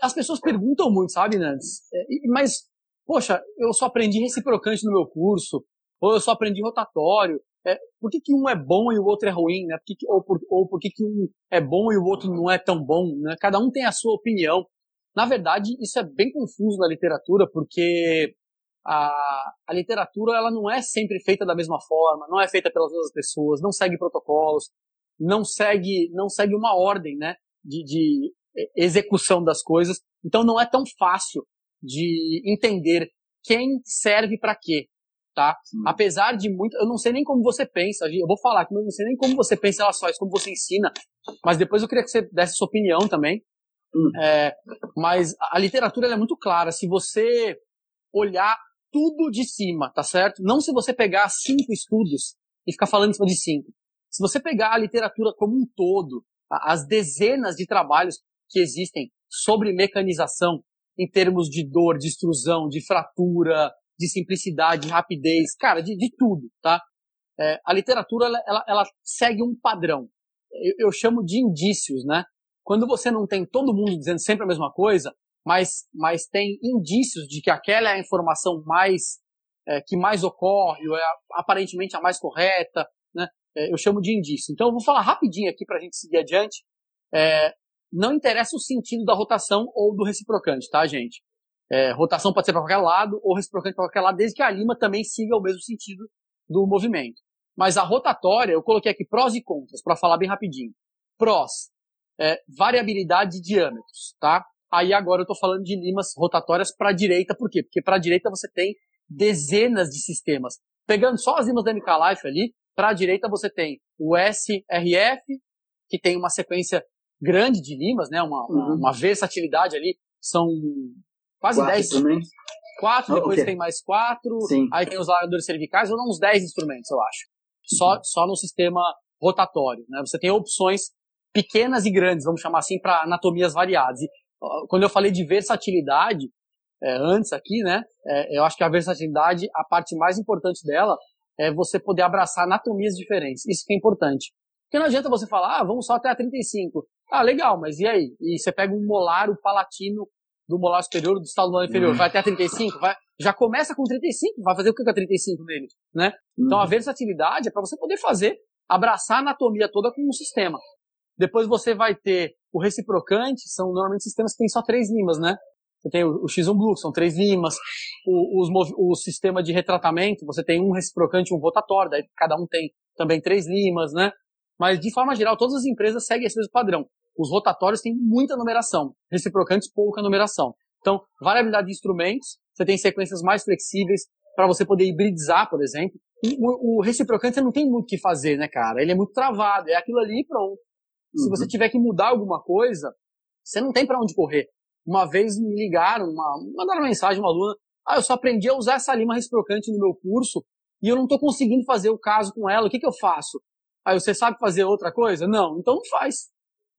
S1: as pessoas perguntam muito, sabe, Nantes? É, mas, poxa, eu só aprendi reciprocante no meu curso, ou eu só aprendi rotatório. É, por que, que um é bom e o outro é ruim, né? Por que, ou, por, ou por que, que um é bom e o outro não é tão bom, né? Cada um tem a sua opinião. Na verdade, isso é bem confuso na literatura, porque a, a literatura ela não é sempre feita da mesma forma, não é feita pelas mesmas pessoas, não segue protocolos, não segue, não segue uma ordem, né? De, de execução das coisas. Então não é tão fácil de entender quem serve para quê, tá? Sim. Apesar de muito, eu não sei nem como você pensa, eu vou falar eu não sei nem como você pensa elas só, como você ensina, mas depois eu queria que você desse sua opinião também. Hum. É, mas a literatura é muito clara. Se você olhar tudo de cima, tá certo? Não se você pegar cinco estudos e ficar falando em cima de cinco. Se você pegar a literatura como um todo, as dezenas de trabalhos que existem sobre mecanização em termos de dor, de extrusão, de fratura, de simplicidade, de rapidez, cara, de, de tudo, tá? É, a literatura, ela, ela, ela, segue um padrão. Eu, eu, chamo de indícios, né? Quando você não tem todo mundo dizendo sempre a mesma coisa, mas, mas tem indícios de que aquela é a informação mais, é, que mais ocorre, ou é aparentemente a mais correta, né? É, eu chamo de indício. Então eu vou falar rapidinho aqui para a gente seguir adiante. É, não interessa o sentido da rotação ou do reciprocante, tá, gente? É, rotação pode ser para qualquer lado ou reciprocante para qualquer lado, desde que a lima também siga o mesmo sentido do movimento. Mas a rotatória, eu coloquei aqui prós e contras, para falar bem rapidinho. Prós, é, variabilidade de diâmetros, tá? Aí agora eu estou falando de limas rotatórias para a direita, por quê? Porque para a direita você tem dezenas de sistemas. Pegando só as limas da MK Life ali, para a direita você tem o SRF, que tem uma sequência grande de limas, né? Uma, uhum. uma versatilidade ali. São quase quatro 10. Instrumentos. Quatro, depois okay. tem mais quatro. Sim. Aí tem os largadores cervicais, ou não, uns 10 instrumentos, eu acho. Só, uhum. só no sistema rotatório, né? Você tem opções pequenas e grandes, vamos chamar assim, para anatomias variadas. E, quando eu falei de versatilidade, é, antes aqui, né? É, eu acho que a versatilidade, a parte mais importante dela é você poder abraçar anatomias diferentes. Isso que é importante. Porque não adianta você falar, ah, vamos só até a 35. Ah, legal, mas e aí? E você pega um molar, o palatino do molar superior, do estado molar inferior, uhum. vai até a 35? Vai, já começa com 35, vai fazer o que com a 35 nele, né? Uhum. Então a versatilidade é para você poder fazer, abraçar a anatomia toda com um sistema. Depois você vai ter o reciprocante, são normalmente sistemas que tem só três limas, né? Você tem o, o X1 Blue, são três limas. O, os, o sistema de retratamento, você tem um reciprocante e um rotatório, daí cada um tem também três limas, né? Mas, de forma geral, todas as empresas seguem esse mesmo padrão. Os rotatórios têm muita numeração, reciprocantes pouca numeração. Então, variabilidade de instrumentos, você tem sequências mais flexíveis para você poder hibridizar, por exemplo. O, o, reciprocante você não tem muito o que fazer, né, cara? Ele é muito travado, é aquilo ali e pronto. Uhum. Se você tiver que mudar alguma coisa, você não tem para onde correr. Uma vez me ligaram, uma, mandaram uma mensagem, uma aluna, ah, eu só aprendi a usar essa lima reciprocante no meu curso e eu não estou conseguindo fazer o caso com ela, o que, que eu faço? Aí você sabe fazer outra coisa? Não, então não faz.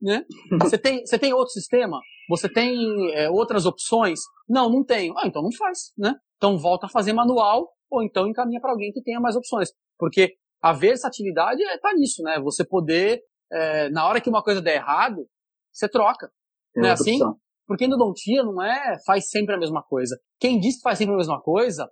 S1: Né? Você tem, você tem outro sistema? Você tem é, outras opções? Não, não tenho. Ah, então não faz, né? Então volta a fazer manual ou então encaminha para alguém que tenha mais opções. Porque a versatilidade é tá nisso, né? Você poder, é, na hora que uma coisa der errado, você troca. não é assim? Opção. Porque endodontia não é faz sempre a mesma coisa. Quem diz que faz sempre a mesma coisa,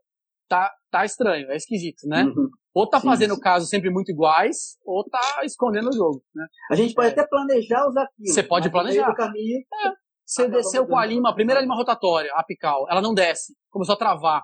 S1: tá, tá estranho, é esquisito, né? Uhum. Ou tá sim, fazendo sim. casos sempre muito iguais, ou tá escondendo o jogo, né?
S2: A gente pode é. até planejar os aqui.
S1: Você pode planejar. No caminho, é. Você desceu com a lima, a primeira lima rotatória, apical, ela não desce, começou a travar,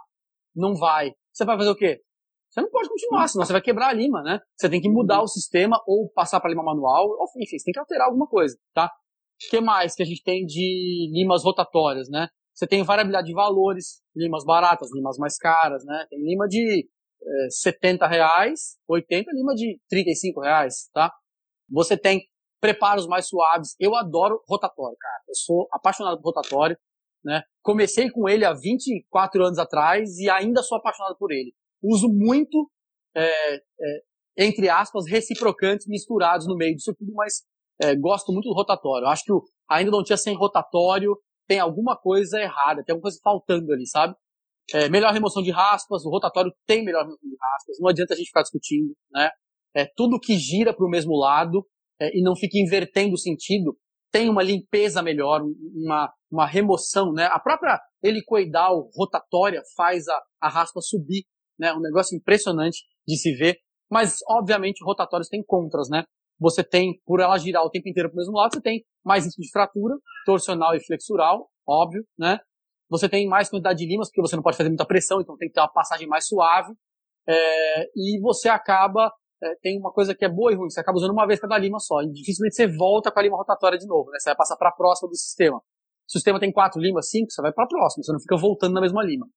S1: não vai. Você vai fazer o quê? Você não pode continuar, senão você vai quebrar a lima, né? Você tem que mudar o sistema ou passar para lima manual, ou, enfim, você tem que alterar alguma coisa, tá? O que mais que a gente tem de limas rotatórias, né? Você tem variabilidade de valores, limas baratas, limas mais caras, né? Tem lima de é, 70 reais, 80, lima de 35 reais, tá? Você tem preparos mais suaves. Eu adoro rotatório, cara. Eu sou apaixonado por rotatório, né? Comecei com ele há 24 anos atrás e ainda sou apaixonado por ele. Uso muito, é, é, entre aspas, reciprocantes misturados no meio disso tudo, mas é, gosto muito do rotatório. Acho que o, ainda não tinha sem rotatório tem alguma coisa errada, tem alguma coisa faltando ali, sabe? É, melhor remoção de raspas, o rotatório tem melhor remoção de raspas, não adianta a gente ficar discutindo, né? É, tudo que gira para o mesmo lado é, e não fica invertendo o sentido, tem uma limpeza melhor, uma, uma remoção, né? A própria helicoidal rotatória faz a, a raspa subir, né? Um negócio impressionante de se ver, mas obviamente rotatórios têm contras, né? Você tem, por ela girar o tempo inteiro para o mesmo lado, você tem mais risco de fratura, torsional e flexural, óbvio, né? Você tem mais quantidade de limas, porque você não pode fazer muita pressão, então tem que ter uma passagem mais suave. É, e você acaba, é, tem uma coisa que é boa e ruim, você acaba usando uma vez cada lima só, e dificilmente você volta com a lima rotatória de novo, né? Você vai passar para a próxima do sistema. Se o sistema tem quatro limas, cinco, você vai para a próxima, você não fica voltando na mesma lima.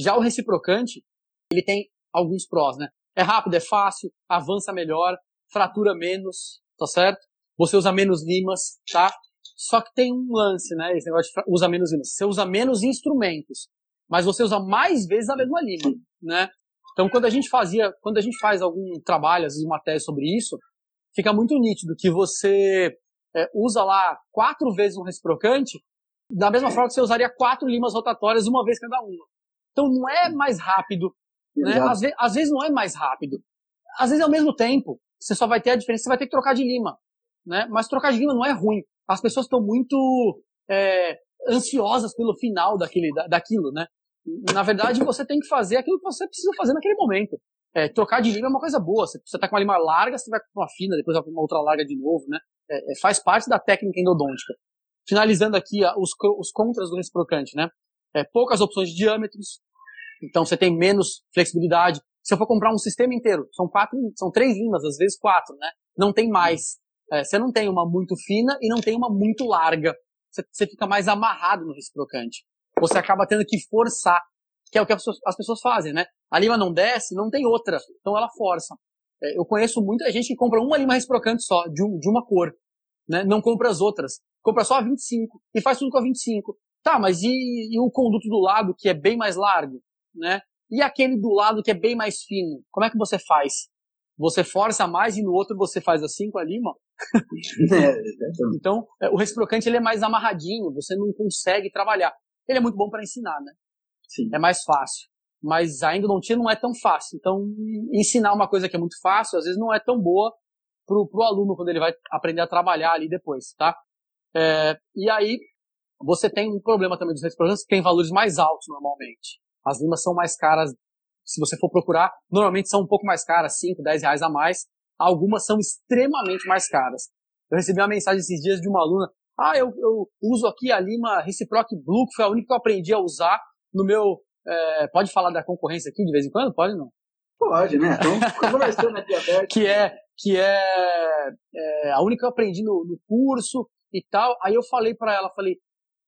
S1: Já o reciprocante, ele tem alguns prós, né? É rápido, é fácil, avança melhor, fratura menos, tá certo? Você usa menos limas, tá? Só que tem um lance, né? Esse negócio de usa menos limas. Você usa menos instrumentos, mas você usa mais vezes a mesma lima, né? Então, quando a gente fazia, quando a gente faz algum trabalho, às vezes uma tese sobre isso, fica muito nítido que você é, usa lá quatro vezes um reciprocante, da mesma forma que você usaria quatro limas rotatórias uma vez cada uma. Então, não é mais rápido, né? Às, ve às vezes não é mais rápido. Às vezes é ao mesmo tempo você só vai ter a diferença, você vai ter que trocar de lima. Né? Mas trocar de lima não é ruim. As pessoas estão muito é, ansiosas pelo final daquele, da, daquilo, né? Na verdade, você tem que fazer aquilo que você precisa fazer naquele momento. É, trocar de lima é uma coisa boa. Você, você tá com uma lima larga, você vai com uma fina, depois vai com uma outra larga de novo, né? É, é faz parte da técnica endodôntica. Finalizando aqui os, os contras do reciprocante, né? É, poucas opções de diâmetros, então você tem menos flexibilidade, se eu for comprar um sistema inteiro, são quatro, são três limas, às vezes quatro, né? Não tem mais. É, você não tem uma muito fina e não tem uma muito larga. Você, você fica mais amarrado no reciprocante. Você acaba tendo que forçar, que é o que as pessoas, as pessoas fazem, né? A lima não desce, não tem outra, então ela força. É, eu conheço muita gente que compra uma lima reciprocante só, de, um, de uma cor, né? Não compra as outras. Compra só a 25 e faz tudo com a 25. Tá, mas e, e o conduto do lado que é bem mais largo, né? E aquele do lado que é bem mais fino, como é que você faz? Você força mais e no outro você faz assim com a lima? É, então, é, o reciprocante ele é mais amarradinho, você não consegue trabalhar. Ele é muito bom para ensinar, né? Sim. É mais fácil. Mas ainda não tinha, não é tão fácil. Então, ensinar uma coisa que é muito fácil, às vezes não é tão boa pro, pro aluno quando ele vai aprender a trabalhar ali depois, tá? É, e aí, você tem um problema também dos reciprocantes que tem valores mais altos normalmente. As limas são mais caras, se você for procurar, normalmente são um pouco mais caras, 5, 10 reais a mais. Algumas são extremamente mais caras. Eu recebi uma mensagem esses dias de uma aluna, ah, eu, eu uso aqui a lima Reciproc Blue, que foi a única que eu aprendi a usar no meu... É, pode falar da concorrência aqui de vez em quando? Pode não?
S2: Pode, né? Então, conversando aqui aberto.
S1: que é, que é, é, a única que eu aprendi no, no curso e tal. Aí eu falei para ela, falei,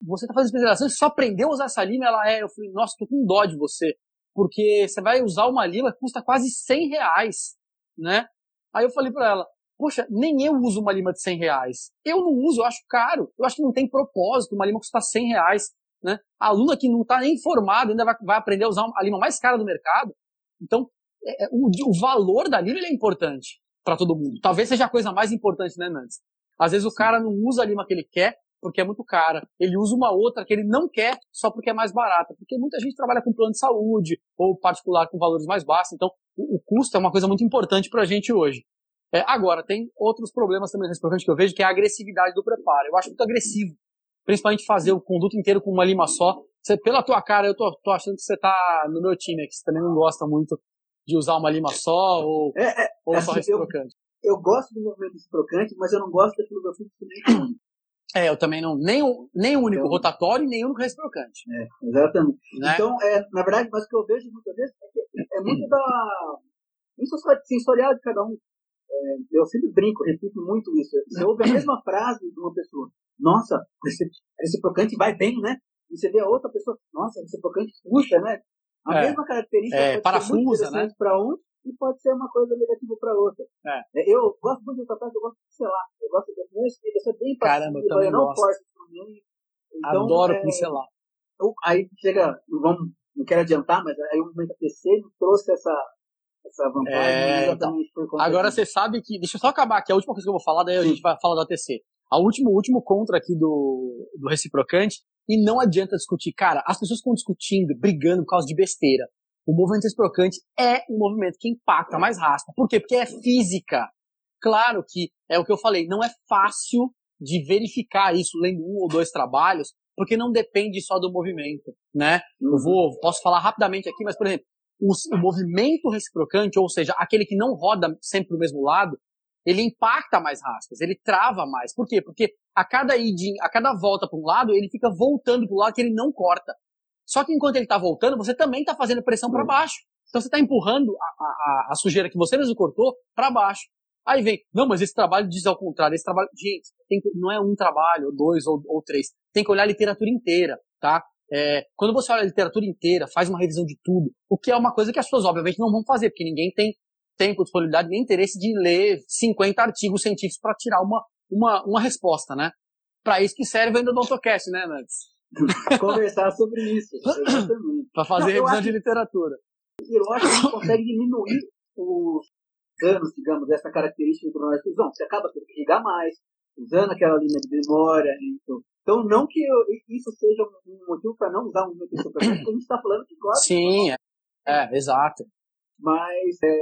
S1: você tá fazendo especialização, você só aprendeu a usar essa lima? Ela é. Eu falei, nossa, tô com dó de você. Porque você vai usar uma lima que custa quase 100 reais, né? Aí eu falei para ela, poxa, nem eu uso uma lima de 100 reais. Eu não uso, eu acho caro. Eu acho que não tem propósito uma lima que custa 100 reais, né? A aluna que não tá nem formada ainda vai, vai aprender a usar a lima mais cara do mercado. Então, é, é o, o valor da lima é importante para todo mundo. Talvez seja a coisa mais importante, né, Nantes? Às vezes o cara não usa a lima que ele quer porque é muito cara. Ele usa uma outra que ele não quer só porque é mais barata. Porque muita gente trabalha com plano de saúde ou particular com valores mais baixos. Então, o, o custo é uma coisa muito importante para a gente hoje. É, agora, tem outros problemas também nesse programa que eu vejo, que é a agressividade do preparo. Eu acho muito agressivo. Principalmente fazer o conduto inteiro com uma lima só. Você, pela tua cara, eu tô, tô achando que você tá no meu time, que você também não gosta muito de usar uma lima só ou,
S2: é, é,
S1: ou
S2: assim,
S1: só reciprocante.
S2: Eu, eu, gosto do movimento reciprocante, mas eu não gosto da filosofia do.
S1: É, eu também não. Nem o, nem o único então, rotatório, nem o único reciprocante.
S2: É, exatamente. Né? Então, é, na verdade, mas o que eu vejo muitas vezes é que é muito da sensorial de cada um. É, eu sempre brinco, repito muito isso. Você ouve a mesma frase de uma pessoa, nossa, reciprocante vai bem, né? E você vê a outra pessoa, nossa, reciprocante puxa, né? A é, mesma característica
S1: é, parafusa, né?
S2: para um e pode ser uma coisa negativa para outra.
S1: É.
S2: Eu gosto muito de tratar, eu gosto de pincelar. Eu gosto de eu sou bem
S1: Caramba, eu,
S2: eu não forço instrumento. Então,
S1: Adoro
S2: é,
S1: pincelar.
S2: Eu, aí chega, vamos, não quero adiantar, mas aí o momento PC me trouxe essa, essa vantagem
S1: É,
S2: exatamente por conta
S1: Agora você sabe que. Deixa eu só acabar aqui, a última coisa que eu vou falar, daí a
S2: Sim.
S1: gente vai falar da TC. A o último contra aqui do, do reciprocante, e não adianta discutir. Cara, as pessoas ficam discutindo, brigando por causa de besteira. O movimento reciprocante é um movimento que impacta mais raspa. Por quê? Porque é física. Claro que é o que eu falei, não é fácil de verificar isso lendo um ou dois trabalhos, porque não depende só do movimento, né? Eu vou, posso falar rapidamente aqui, mas por exemplo, o, o movimento reciprocante, ou seja, aquele que não roda sempre pro mesmo lado, ele impacta mais raspas, ele trava mais. Por quê? Porque a cada ida, a cada volta para um lado, ele fica voltando para o lado que ele não corta. Só que enquanto ele está voltando, você também está fazendo pressão para baixo. Então você está empurrando a, a, a, sujeira que você mesmo cortou para baixo. Aí vem, não, mas esse trabalho diz ao contrário. Esse trabalho, gente, tem que, não é um trabalho, ou dois, ou, ou três. Tem que olhar a literatura inteira, tá? É, quando você olha a literatura inteira, faz uma revisão de tudo, o que é uma coisa que as pessoas obviamente não vão fazer, porque ninguém tem tempo, disponibilidade nem interesse de ler 50 artigos científicos para tirar uma, uma, uma resposta, né? Para isso que serve ainda o Dontocast, né, Nantes?
S2: Conversar sobre isso,
S1: para fazer
S2: Não, eu
S1: revisão de literatura.
S2: Eu acho que a gente consegue diminuir os danos, digamos, dessa característica que nós usamos. Você acaba tendo que ligar mais, usando aquela linha de memória. Então, então não que eu- isso seja um motivo para não usar um superfície, porque a gente está falando que gosta,
S1: Sim, é, é exato.
S2: mas é,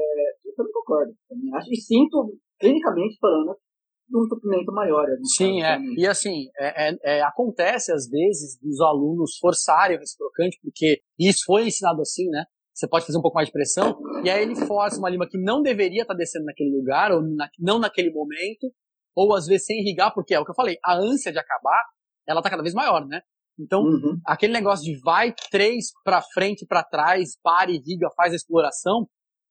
S2: eu também concordo. Também acho, e sinto, clinicamente falando, um entupimento maior.
S1: Sim, é. E assim, é, é- é, acontece às vezes dos alunos forçarem o reciprocante, porque isso foi ensinado assim, né? Você pode fazer um pouco mais de pressão, e aí ele força uma lima que não deveria estar descendo naquele lugar, ou na- não naquele momento, ou às vezes sem irrigar, porque é o que eu falei, a ânsia de acabar, ela tá cada vez maior, né? Então,
S2: Uhum.
S1: aquele negócio de vai três pra frente, pra trás, pare, irriga, faz a exploração,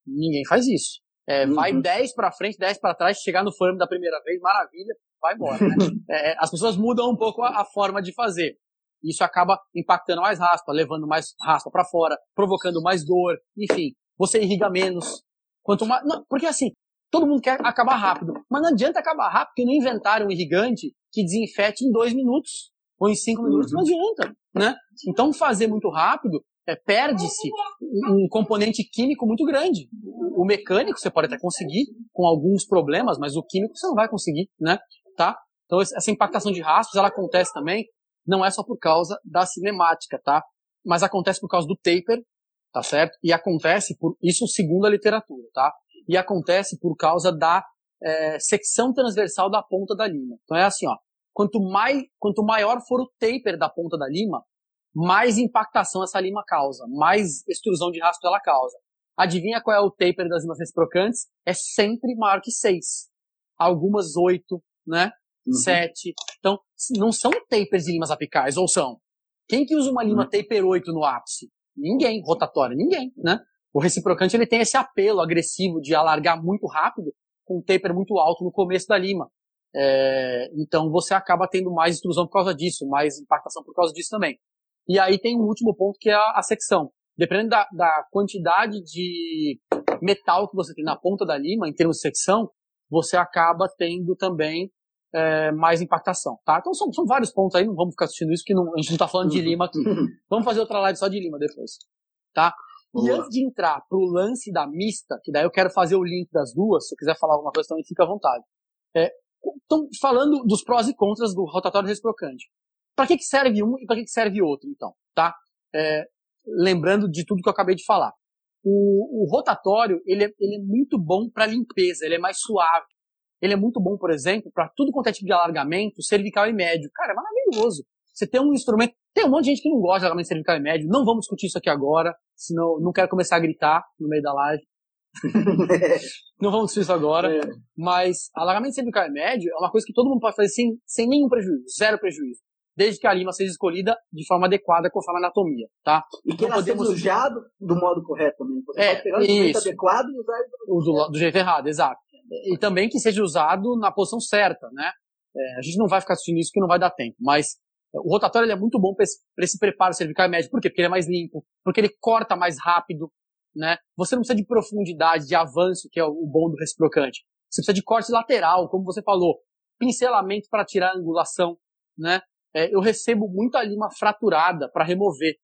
S1: ninguém faz isso. É,
S2: Uhum.
S1: Vai 10 pra frente, 10 pra trás, chegar no firm da primeira vez, maravilha, vai embora. Né? É, as pessoas mudam um pouco a, a forma de fazer. Isso acaba impactando mais raspa, levando mais raspa pra fora, provocando mais dor, enfim, você irriga menos. Quanto mais, não, porque assim, todo mundo quer acabar rápido, mas não adianta acabar rápido porque não inventaram um irrigante que desinfete em dois minutos ou em cinco minutos,
S2: Uhum.
S1: não adianta, né? Então fazer muito rápido é, perde-se um componente químico muito grande. O mecânico você pode até conseguir com alguns problemas, mas o químico você não vai conseguir, né? Tá? Então essa impactação de rastros ela acontece também, não é só por causa da cinemática, tá? Mas acontece por causa do taper, tá certo? E acontece por isso segundo a literatura, tá? E acontece por causa da é, secção transversal da ponta da lima. Então é assim, ó. Quanto, mais, quanto maior for o taper da ponta da lima, mais impactação essa lima causa, mais extrusão de rastro ela causa. Adivinha qual é o taper das limas reciprocantes? É sempre maior que 6. Algumas 8, né?
S2: Uhum.
S1: 7. Então, não são tapers de limas apicais, ou são? Quem que usa uma lima
S2: Uhum.
S1: taper 8 no ápice? Ninguém. Rotatória? Ninguém, né? O reciprocante ele tem esse apelo agressivo de alargar muito rápido com um taper muito alto no começo da lima. É, então você acaba tendo mais extrusão por causa disso, mais impactação por causa disso também. E aí tem um último ponto que é a, a secção. Dependendo da, da quantidade de metal que você tem na ponta da lima, em termos de secção, você acaba tendo também é, mais impactação, tá? Então são, são vários pontos aí, não vamos ficar assistindo isso, que não- a gente não tá falando de lima aqui. Vamos fazer outra live só de lima depois, tá? E antes de entrar pro lance da mista, que daí eu quero fazer o link das duas, se quiser falar alguma coisa também, fica à vontade. É, estão falando dos prós e contras do rotatório reciprocante. Para que, que serve um e para que, que serve outro, então, tá? É, lembrando de tudo que eu acabei de falar. O, o rotatório, ele é, ele é muito bom para limpeza, ele é mais suave. Ele é muito bom, por exemplo, para tudo quanto é tipo de alargamento, cervical e médio. Cara, é maravilhoso. Você tem um instrumento. Tem um monte de gente que não gosta de alargamento cervical e médio. Não vamos discutir isso aqui agora, senão não quero começar a gritar no meio da live. não vamos discutir isso agora. É. Mas alargamento cervical e médio é uma coisa que todo mundo pode fazer sem, sem nenhum prejuízo, zero prejuízo desde que a lima seja escolhida de forma adequada conforme a anatomia, tá?
S2: E que ela podemos... seja usado do modo correto também. Você é, pode pegar o jeito adequado e usar
S1: do, do, jeito errado, exato. E também que seja usado na posição certa, né? É, a gente não vai ficar assistindo isso que não vai dar tempo, mas o rotatório é muito bom para esse, esse, preparo cervical e médio. Por quê? Porque ele é mais limpo, porque ele corta mais rápido, né? Você não precisa de profundidade, de avanço, que é o bom do reciprocante. Você precisa de corte lateral, como você falou, pincelamento para tirar a angulação, né? É, eu recebo muita lima fraturada para remover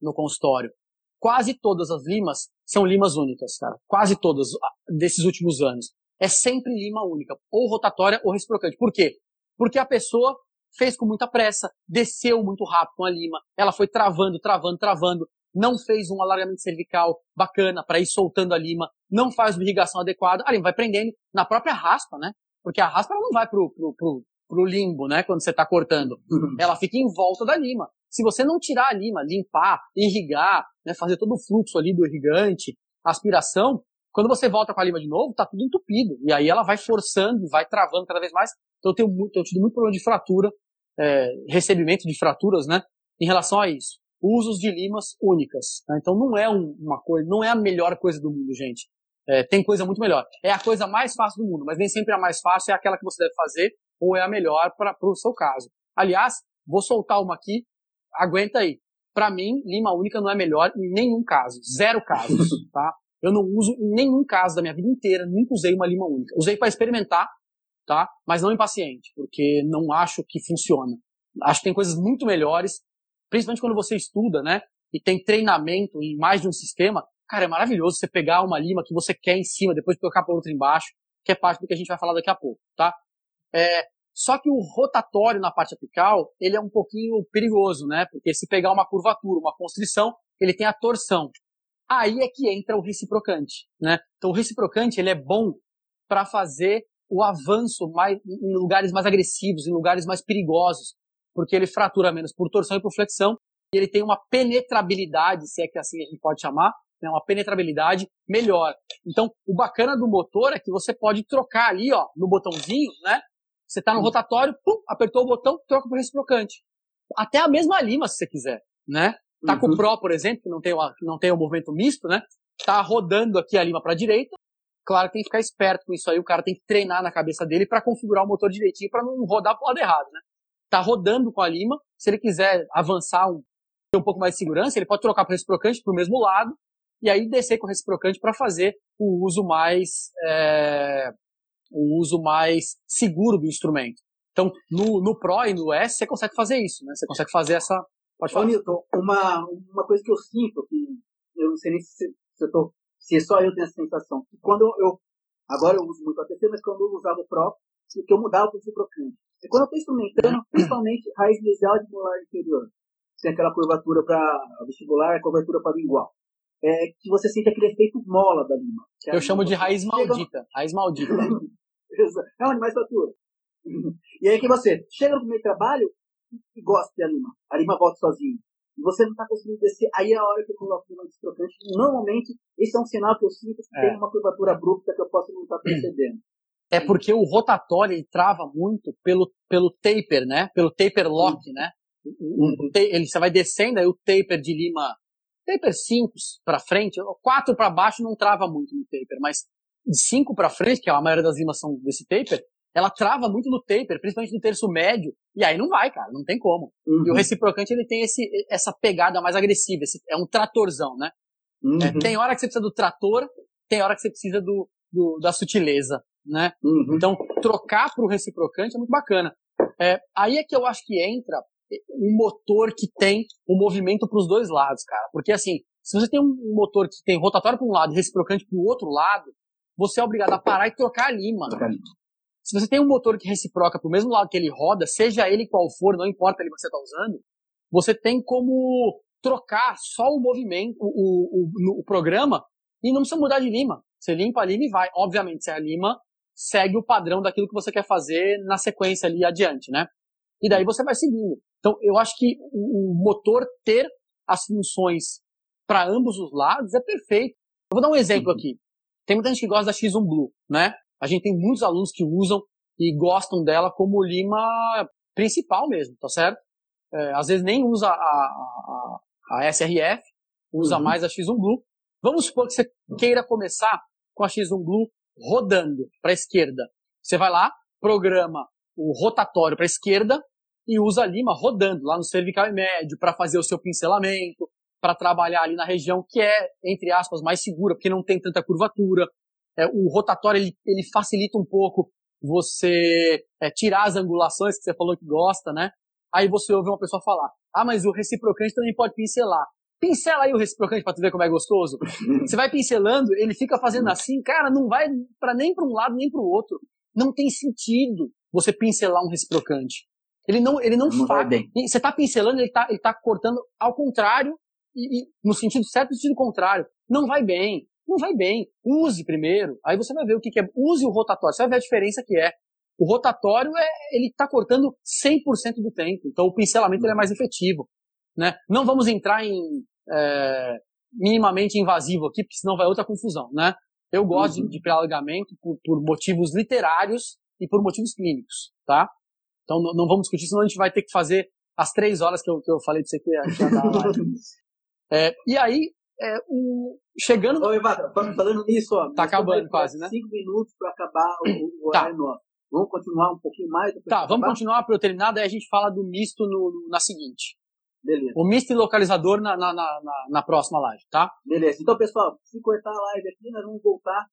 S1: no consultório. Quase todas as limas são limas únicas, cara. Quase todas desses últimos anos. É sempre lima única, ou rotatória ou reciprocante. Por quê? Porque a pessoa fez com muita pressa, desceu muito rápido com a lima, ela foi travando, travando, travando, não fez um alargamento cervical bacana para ir soltando a lima, não faz uma irrigação adequada, a lima vai prendendo na própria raspa, né? Porque a raspa ela não vai pro, pro, pro, pro limbo, né? Quando você está cortando. Uhum. Ela fica em volta da lima. Se você não tirar a lima, limpar, irrigar, né, fazer todo o fluxo ali do irrigante, aspiração, quando você volta com a lima de novo, tá tudo entupido. E aí ela vai forçando vai travando cada vez mais. Então eu tenho, muito, eu tive muito problema de fratura, é, recebimento de fraturas, né? Em relação a isso. Usos de limas únicas. Né? Então não é um, uma coisa, não é a melhor coisa do mundo, gente. É, tem coisa muito melhor. É a coisa mais fácil do mundo, mas nem sempre a mais fácil é aquela que você deve fazer ou é a melhor para o seu caso. Aliás, vou soltar uma aqui, aguenta aí. Para mim, lima única não é melhor em nenhum caso, zero casos, tá? Eu não uso em nenhum caso da minha vida inteira, nunca usei uma lima única. Usei para experimentar, tá? Mas não em paciente, porque não acho que funciona. Acho que tem coisas muito melhores, principalmente quando você estuda, né? E tem treinamento em mais de um sistema. Cara, é maravilhoso você pegar uma lima que você quer em cima, depois colocar para outra embaixo, que é parte do que a gente vai falar daqui a pouco, tá? É, só que o rotatório na parte apical, ele é um pouquinho perigoso, né? Porque se pegar uma curvatura, uma constrição, ele tem a torção. Aí é que entra o reciprocante, né? Então o reciprocante, ele é bom para fazer o avanço mais, em lugares mais agressivos, em lugares mais perigosos, porque ele fratura menos por torção e por flexão, e ele tem uma penetrabilidade, se é que assim a gente pode chamar, né, uma penetrabilidade melhor. Então, o bacana do motor é que você pode trocar ali, ó, no botãozinho, né? Você está no rotatório, pum, apertou o botão, troca para o reciprocante. Até a mesma lima, se você quiser, né? Tá uhum. com o Pro, por exemplo, que não tem, o, não tem o movimento misto, né? Tá rodando aqui a lima para a direita. Claro, tem que ficar esperto com isso aí. O cara tem que treinar na cabeça dele para configurar o motor direitinho para não rodar para o lado errado, né? Tá rodando com a lima. Se ele quiser avançar, um, ter um pouco mais de segurança, ele pode trocar para o reciprocante para o mesmo lado e aí descer com o reciprocante para fazer o uso mais é, o uso mais seguro do instrumento. Então, no, no Pro e no S, você consegue fazer isso, né? Você consegue fazer essa.
S2: Pode falar. Ô, Milton, uma, uma coisa que eu sinto, que eu não sei nem se, se, eu tô, se só eu tenho essa sensação, que quando eu. Agora eu uso muito o ATC, mas quando eu usava o Pro, que eu mudava para o reciprocante. E quando eu estou instrumentando, principalmente raiz mesial de molar inferior, tem aquela curvatura para vestibular, a curvatura para lingual é, que você sente aquele efeito mola da lima.
S1: Eu chamo de raiz maldita. Raiz maldita.
S2: é onde mais fatura. E aí que você chega no primeiro trabalho e gosta da lima. A lima volta sozinha. E você não está conseguindo descer. Aí é a hora que eu coloco o lima destrocante. Normalmente, esse é um sinal que eu sinto que é. tem uma curvatura abrupta que eu posso não estar percebendo.
S1: É porque o rotatório ele trava muito pelo, pelo taper, né? Pelo taper lock, né? Uhum. Ele, você vai descendo, aí o taper de lima taper 5 para frente, 4 para baixo não trava muito no taper, mas de 5 para frente, que é a maioria das limas são desse taper, ela trava muito no taper, principalmente no terço médio, e aí não vai, cara, não tem como. Uhum. E o reciprocante, ele tem esse, essa pegada mais agressiva, esse, é um tratorzão, né? Uhum. É, tem hora que você precisa do trator, tem hora que você precisa do, do da sutileza, né? Uhum. Então, trocar para o reciprocante é muito bacana. É, aí é que eu acho que entra um motor que tem o um movimento para os dois lados, cara. Porque assim, se você tem um motor que tem rotatório para um lado e reciprocante para o outro lado, você é obrigado a parar e trocar a lima. Se você tem um motor que reciproca para o mesmo lado que ele roda, seja ele qual for, não importa ele que você está usando, você tem como trocar só o movimento, o, o, o, o, programa, e não precisa mudar de lima. Você limpa a lima e vai. Obviamente, se a lima segue o padrão daquilo que você quer fazer na sequência ali adiante, né? E daí você vai seguindo. Então, eu acho que o, motor ter as funções para ambos os lados é perfeito. Eu vou dar um exemplo aqui. Tem muita gente que gosta da X1 Blue, né? A gente tem muitos alunos que usam e gostam dela como lima principal mesmo, tá certo? É, às vezes nem usa a, a, a SRF, usa uhum. mais a X1 Blue. Vamos supor que você queira começar com a X1 Blue rodando para a esquerda. Você vai lá, programa o rotatório para a esquerda e usa a lima rodando lá no cervical e médio para fazer o seu pincelamento, para trabalhar ali na região que é, entre aspas, mais segura, porque não tem tanta curvatura. É, o rotatório ele, ele facilita um pouco você é, tirar as angulações que você falou que gosta, né? Aí você ouve uma pessoa falar, ah, mas o reciprocante também pode pincelar. Pincela aí o reciprocante para tu ver como é gostoso. Você vai pincelando, ele fica fazendo assim, cara, não vai para nem para um lado nem para o outro. Não tem sentido você pincelar um reciprocante. Ele não, ele não, não faz. Você tá pincelando, ele tá, ele tá cortando ao contrário e, e, no sentido certo e no sentido contrário. Não vai bem. Não vai bem. Use primeiro. Aí você vai ver o que, que é. Use o rotatório. Você vai ver a diferença que é. O rotatório é, ele está cortando 100% do tempo. Então o pincelamento é mais efetivo. Né? Não vamos entrar em é, minimamente invasivo aqui, porque senão vai outra confusão. Né? Eu gosto uhum. de, de pré-alargamento por, por motivos literários e por motivos clínicos. Tá? Então não, não, vamos discutir, senão a gente vai ter que fazer as três horas que eu, que eu falei pra você que ia dar é, E aí, é, o, chegando.
S2: Ô, Evatra, falando nisso, ó.
S1: Tá acabando quase, né?
S2: Cinco minutos para acabar o, o tá. nosso. Vamos continuar um pouquinho mais?
S1: Tá, vamos continuar para eu terminar, daí a gente fala do misto no, no, na seguinte.
S2: Beleza.
S1: O misto e localizador na, na, na, na, próxima live, tá?
S2: Beleza. Então, pessoal, se cortar a live aqui, nós vamos voltar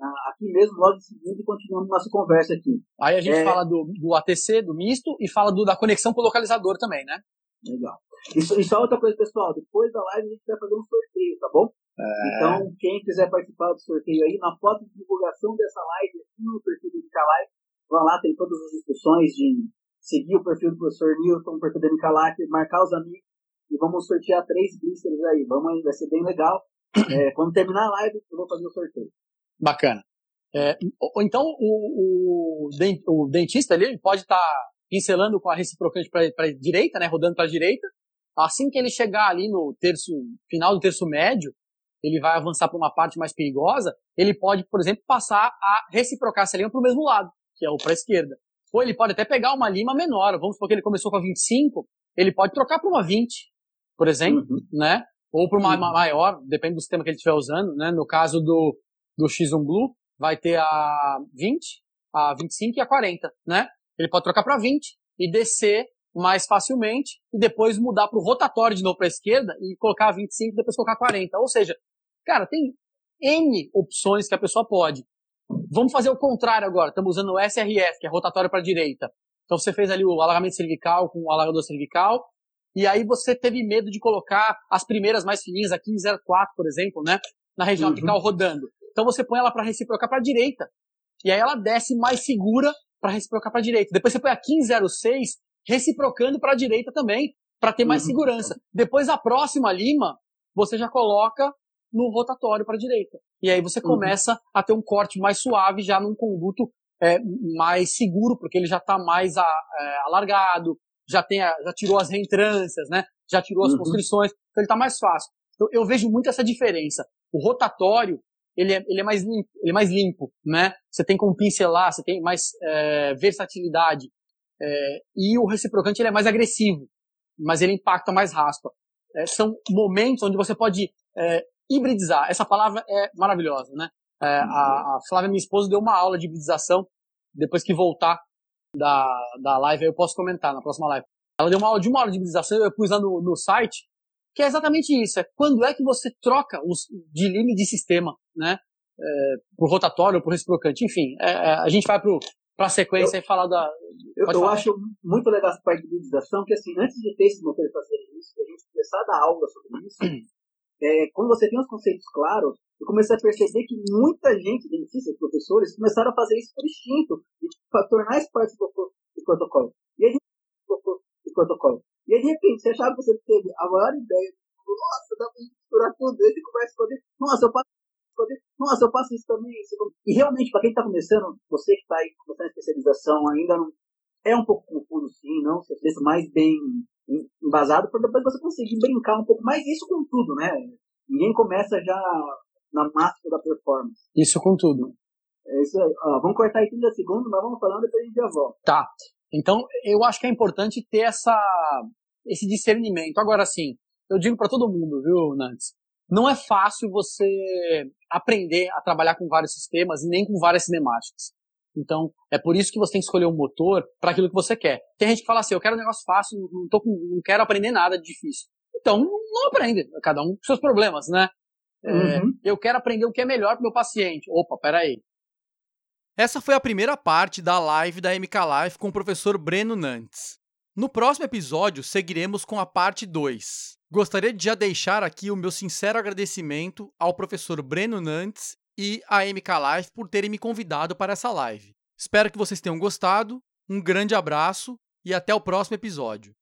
S2: ah, aqui mesmo, logo em seguida, e continuamos nossa conversa aqui.
S1: Aí a gente é... fala do, do ATC, do misto, e fala do, da conexão com o localizador também, né?
S2: Legal. E, só outra coisa, pessoal, depois da live a gente vai fazer um sorteio, tá bom? É... Então, quem quiser participar do sorteio aí, na foto de divulgação dessa live, aqui no perfil do Live, vão lá, tem todas as instruções de seguir o perfil do professor Newton, o perfil do MK Live, marcar os amigos, e vamos sortear três blisters aí. Vamos aí, vai ser bem legal. É, quando terminar a live, eu vou fazer o sorteio.
S1: Bacana. É, ou então o, o, o, dentista ali pode estar tá pincelando com a reciprocante para a direita, né, rodando para a direita. Assim que ele chegar ali no terço final do terço médio, ele vai avançar para uma parte mais perigosa. Ele pode, por exemplo, passar a reciprocar essa lima para o mesmo lado, que é o para a esquerda. Ou ele pode até pegar uma lima menor. Vamos supor que ele começou com a 25, ele pode trocar para uma 20, por exemplo, uhum. né? Ou para uma uhum. maior, depende do sistema que ele estiver usando, né? No caso do, do X1 Blue, vai ter a 20, a 25 e a 40, né? Ele pode trocar para 20 e descer mais facilmente e depois mudar para o rotatório de novo para a esquerda e colocar 25 e depois colocar 40. Ou seja, cara, tem N opções que a pessoa pode. Vamos fazer o contrário agora. Estamos usando o SRF, que é rotatório para a direita. Então você fez ali o alargamento cervical com o alargador cervical, e aí você teve medo de colocar as primeiras mais fininhas, a 1504, por exemplo, né? Na região uhum. apical rodando. Então você põe ela para reciprocar para a direita. E aí ela desce mais segura para reciprocar para a direita. Depois você põe a 1506 reciprocando para a direita também, para ter mais uhum. segurança. Depois a próxima lima, você já coloca no rotatório para a direita. E aí você uhum. começa uhum. a ter um corte mais suave já num conduto é, mais seguro, porque ele já está mais a, é, alargado, já tem a, já tirou as reentrâncias, né? Já tirou as uhum. constrições, então ele está mais fácil. Então eu vejo muito essa diferença. O rotatório ele é, ele é mais limpo, ele é mais limpo, né? Você tem como pincelar, você tem mais é, versatilidade. É, e o reciprocante ele é mais agressivo, mas ele impacta mais raspa. É, são momentos onde você pode é, hibridizar. Essa palavra é maravilhosa, né? É, a, a Flávia, minha esposa, deu uma aula de hibridização. Depois que voltar da, da live, eu posso comentar na próxima live. Ela deu uma aula de uma aula de hibridização, eu pus lá no, no site, que é exatamente isso. É quando é que você troca os, de linha de sistema, né? É, pro rotatório, pro reciprocante, enfim. É, é, a gente vai pro, pra sequência eu, e falar da.
S2: Eu, eu acho muito legal essa parte de hibridização, que assim, antes de ter esse motor fazer isso, a gente começar a dar aula sobre isso, é, quando você tem os conceitos claros, eu comecei a perceber que muita gente, dentistas, professores, começaram a fazer isso por instinto. E para tornar isso parte do, do protocolo. E aí, do, protocolo. E aí, de repente, você achava que você teve a maior ideia, nossa, dá pra misturar tudo, você começa a poder, nossa, eu passo nossa, eu faço isso também. E realmente, para quem está começando, você que está aí começando a especialização, ainda não é um pouco confuso, sim, não? Você deixa mais bem embasado para depois você conseguir brincar um pouco mais. Isso com tudo, né? Ninguém começa já na máxima da performance.
S1: Isso com tudo.
S2: É isso aí. Ó, vamos cortar aí 30 segundos, mas vamos falando depois a gente já volta.
S1: Tá. Então, eu acho que é importante ter essa, esse discernimento. Agora, sim, eu digo para todo mundo, viu, Nantes? Não é fácil você aprender a trabalhar com vários sistemas e nem com várias cinemáticas. Então, é por isso que você tem que escolher um motor para aquilo que você quer. Tem gente que fala assim, eu quero um negócio fácil, não, tô com, não quero aprender nada de difícil. Então, não aprende, cada um com seus problemas, né? É, uhum. Eu quero aprender o que é melhor para meu paciente. Opa, peraí.
S4: Essa foi a primeira parte da live da MK Life com o professor Breno Nantes. No próximo episódio, seguiremos com a parte 2. Gostaria de já deixar aqui o meu sincero agradecimento ao professor Breno Nantes e à MK Life por terem me convidado para essa live. Espero que vocês tenham gostado, um grande abraço e até o próximo episódio.